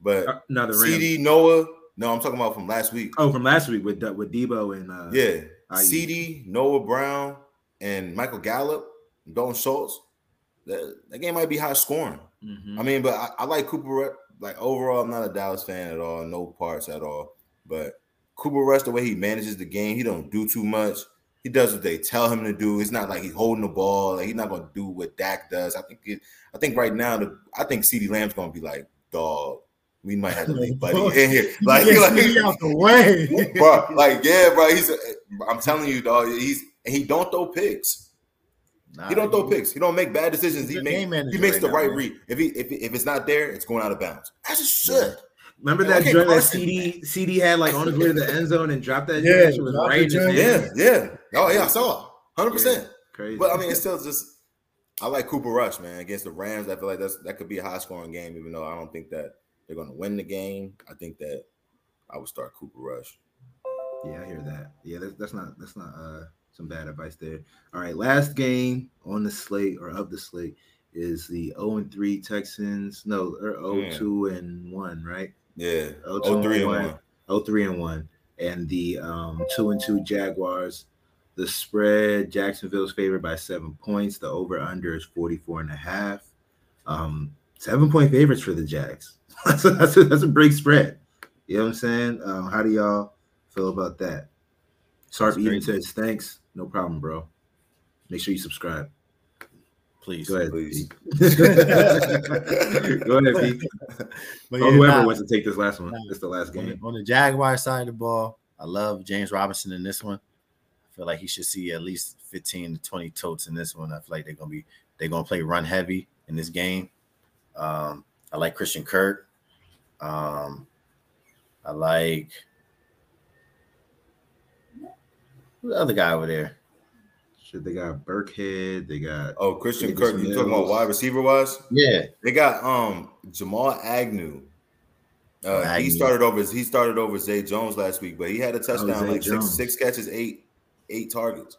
but Uh, no, the Rams. CeeDee Noah. No, I'm talking about from last week. Oh, from last week with with Deebo and uh, Yeah, Aiyuk. CeeDee Noah Brown and Michael Gallup, Dalton Schultz. That, that game might be high scoring. mhm. I mean, but I, I like Cooper. Like overall, I'm not a Dallas fan at all. No parts at all. But Cooper Rush, the way he manages the game, he don't do too much. He does what they tell him to do. It's not like he's holding the ball. Like he's not going to do what Dak does. I think. It, I think right now, the, I think CeeDee Lamb's going to be like, dog. We might have to leave <laughs> Buddy in here. Like, Get like me out the way. <laughs> bro, like yeah, bro. He's. I'm telling you, dog. He's. and He don't throw picks. Nah, He don't throw picks. He don't make bad decisions. He He's a makes—he makes right the now, right man. read. If he if, if it's not there, it's going out of bounds. As just should. Remember Yeah, that joint that Carson. CeeDee CeeDee had like on his way to the end zone and dropped that? Yeah, joint? Was right in his Yeah, yeah. Oh yeah, I saw. Hundred percent. Crazy. But I mean, it's still just. I like Cooper Rush, man, against the Rams. I feel like that's that could be a high scoring game, even though I don't think that they're going to win the game. I think that I would start Cooper Rush. Yeah, I hear that. Yeah, that's, that's not that's not uh some bad advice there. All right, last game on the slate or of the slate is the 0 and 3 Texans. No, or 0 Yeah. 2 and 1, right? Yeah. 0 Oh, three and one. 0 3 and 1. And the um 2 and 2 Jaguars. The spread, Jacksonville's favored by seven points. The over under is 44 and a half. Um, seven point favorites for the Jags. <laughs> that's, a, that's, a, that's a big spread. You know what I'm saying? Um, how do y'all feel about that? Sarp That's even crazy. says thanks. No problem, bro. Make sure you subscribe. Please. Go ahead. Please. <laughs> Go ahead, Pete. <laughs> But Or yeah, whoever nah, wants to take this last one. Nah. It's the last on, the, game. on the Jaguar side of the ball, I love James Robinson in this one. I feel like he should see at least 15 to 20 totes in this one. I feel like they're gonna be they're gonna play run heavy in this game. Um, I like Christian Kirk. Um, I like the other guy over there? Shit, they got Burkhead. They got Oh, Christian Davis Kirk. You talking about wide receiver wise? Yeah, They got um Jamal Agnew. Uh, he started over. He started over Zay Jones last week, but he had a touchdown, Oh, like six, six catches, eight eight targets.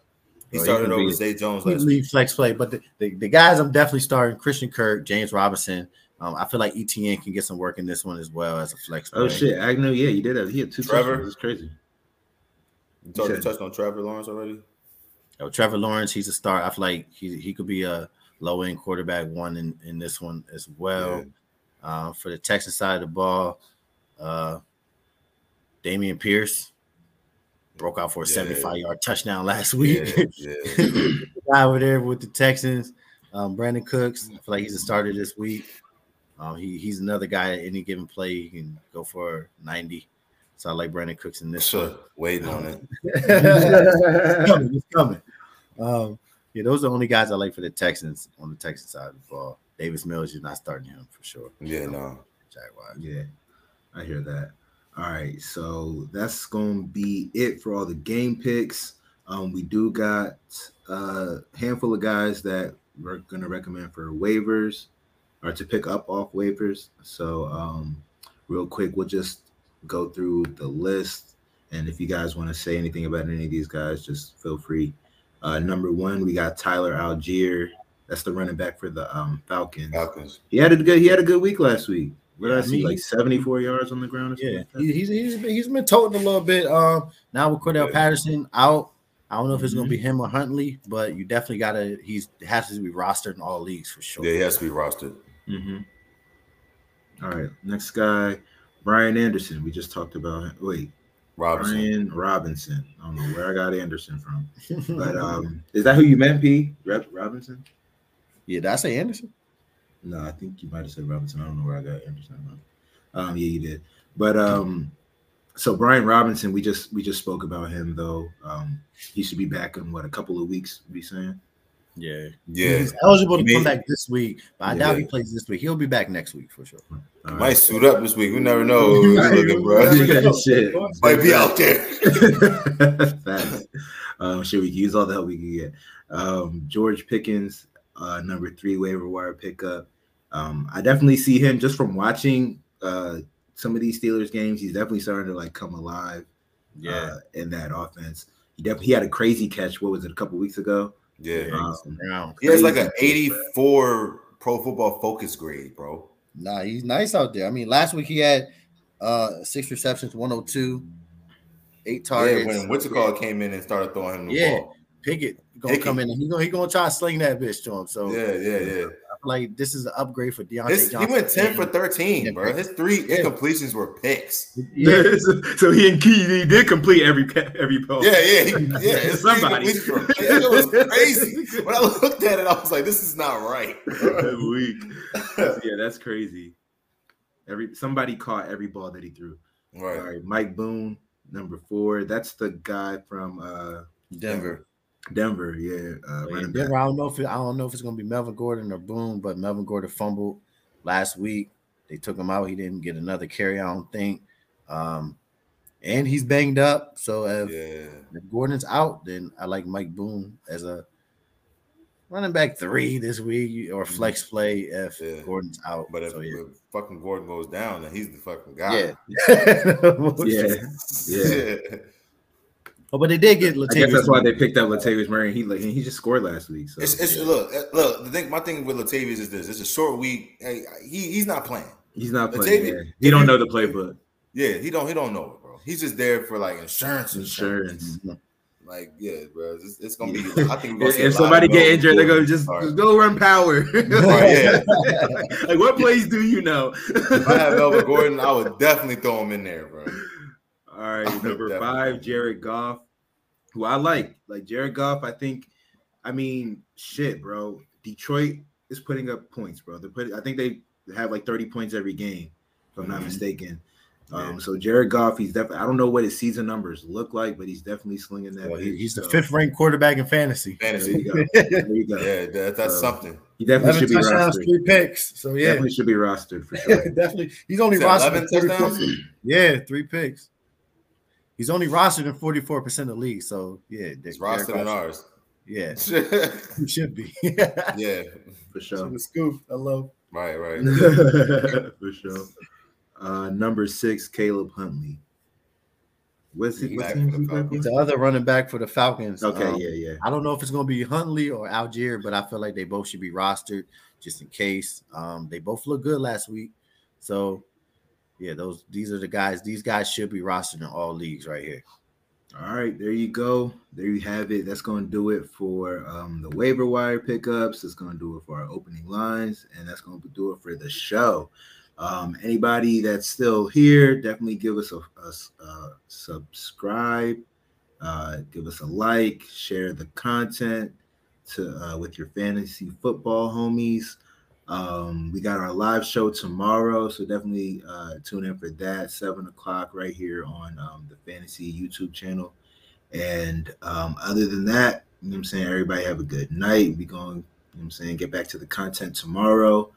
He Oh, started could over be- Zay Jones he last week. flex play, but the, the, the guys I'm definitely starting Christian Kirk, James Robinson. Um, I feel like ETN can get some work in this one as well as a flex. oh play. shit, Agnew. Yeah, you did have he had two Trevor? touchdowns. It's crazy. You talked said- touched on Trevor Lawrence already. Oh, Trevor Lawrence, he's a star. I feel like he he could be a low end quarterback one in, in this one as well. Uh, for the Texas side of the ball, uh, Dameon Pierce broke out for a Yeah. 75 yard touchdown last week. Yeah, <laughs> yeah. The guy over there with the Texans, um, Brandin Cooks. I feel like he's a starter this week. Um, he, he's another guy at any given play he can go for 90. So I like Brandin Cooks in this one. Sure, waiting on it. it's coming. It's coming. Um, yeah, those are the only guys I like for the Texans on the Texans side of the ball. Davis Mills, you're not starting him for sure. Yeah, no. Yeah, I hear that. All right, so that's gonna be it for all the game picks. Um, we do got a handful of guys that we're gonna recommend for waivers or to pick up off waivers. So, um, real quick, we'll just go through the list, and if you guys want to say anything about any of these guys, just feel free. Uh, number one, we got Tyler Allgeier. That's the running back for the um, Falcons. Falcons. He had a good he had a good week last week. What did I I see? like 74 yards on the ground or. Yeah, like he, he's he's been, he's been toting a little bit. Um, now with Cordarrelle Patterson out, I don't know if it's gonna Mhm. be him or Huntley, but you definitely gotta. He's has to be rostered in all leagues for sure. Yeah, he has to be rostered. Mhm. All right, next guy, Brian Anderson. We just talked about him. Wait, Robinson. Brian Robinson. I don't know where I got Anderson from, <laughs> but um, is that who you meant, P? Robinson? yeah, did I say Anderson? No, I think you might have said Robinson. I don't know where I got Anderson. Um, yeah, you did. But um, so Brian Robinson, we just we just spoke about him though. Um, he should be back in what a couple of weeks. Be saying. Yeah, Yeah, he's eligible to He come back this week, but I Yeah. doubt he plays this week. He'll be back next week for sure. All might suit up this week. We never know. <laughs> who looking, bro. <laughs> Shit. Might be out there. <laughs> Facts. um, shit, we can use all the help we can get. Um, George Pickens, uh, number three waiver wire pickup. Um, I definitely see him just from watching uh, some of these Steelers games. He's definitely starting to like come alive. uh, in that offense. He definitely he had a crazy catch. What was it? A couple weeks ago. Yeah, Um, Brown. he has like an 84 Pro Football Focus grade, bro. Nah, he's nice out there. I mean, last week he had uh six receptions, 102, eight targets. Yeah, when what's it called came in and started throwing him the Yeah. ball. Pickett gonna Pickett. come in and he gonna he gonna try to sling that bitch to him. So Yeah, yeah, yeah. I feel like this is an upgrade for Diontae His, he went 10 for 13, Yeah, bro. His three Yeah. incompletions were picks. Yeah, <laughs> so, so he and Key he did complete every ca- every ball. Yeah, yeah, he, <laughs> yeah. His Somebody. incompletions. It was crazy. When I looked at it, I was like, this is not right. <laughs> week. yeah, that's crazy. Every somebody caught every ball that he threw. All right. right, Mike Boone, number four. That's the guy from uh Denver. Denver. Denver, yeah, uh, Yeah, back. Denver. I don't know if it, I don't know if it's gonna be Melvin Gordon or Boone, but Melvin Gordon fumbled last week. They took him out. He didn't get another carry. I don't think. Um, and he's banged up. So if, Yeah. if Gordon's out, then I like Mike Boone as a running back three this week or flex play if Yeah. Gordon's out. But if, so, yeah. if fucking Gordon goes down, then he's the fucking guy. yeah. <laughs> Yeah, <laughs> yeah. Oh, but they did get I guess that's why they picked up Latavius Murray. He like he just scored last week. So It's, it's look, uh, look. The thing, my thing with Latavius is this: it's a short week. Hey, he he's not playing. he's not playing. Latavius- yeah. He don't know the playbook. Yeah, he don't he don't know it, bro. He's just there for like insurance, insurance. Insurance. Like, yeah, bro. It's, it's gonna be. I think we're gonna If, see a if lot somebody get injured, they go Gordon. just, just go run power. <laughs> <laughs> yeah. like what plays do you know? If I have Melvin <laughs> Gordon, I would definitely throw him in there, bro. All right, <laughs> number five, Jared Goff, who I like. Like Jared Goff, I think. I mean, shit, bro. Detroit is putting up points, bro. They're putting. I think they have like thirty points every game, if I'm not Mhm. mistaken. Um, Yeah. so Jared Goff, he's definitely. I don't know what his season numbers look like, but he's definitely slinging that. Well, he's the fifth ranked quarterback in fantasy. There Fantasy. you go. <laughs> There you go. Yeah, that, that's Uh, something. He definitely should be rostered. three picks. So yeah, Definitely should be rostered for <laughs> sure. definitely. He's only rostered 11 in 44? Yeah, three picks. He's only rostered in 44% of the league. So yeah, It's Derek rostered in ours. Yeah, yeah, <laughs> he should be. <laughs> yeah. for sure. the scoop. I love. right, right. <laughs> for sure. Uh, number six, Caleb Huntley. What's it? He's What team the he He's the other running back for the Falcons. Okay, Um, yeah, yeah. I don't know if it's going to be Huntley or Allgeier, but I feel like they both should be rostered just in case. Um, they both look good last week, so yeah, those these are the guys. These guys should be rostered in all leagues right here. All right, there you go. There you have it. That's going to do it for um, the waiver wire pickups. That's going to do it for our opening lines, and that's going to do it for the show. Um, anybody that's still here, definitely give us a, a- a subscribe, uh, give us a like, share the content to uh, with your fantasy football homies. Um, we got our live show tomorrow, so definitely uh, tune in for that. Seven o'clock right here on um, the Fantasy YouTube channel. And um, other than that, you know what I'm saying? Everybody have a good night. We going, you know what I'm saying, get back to the content tomorrow.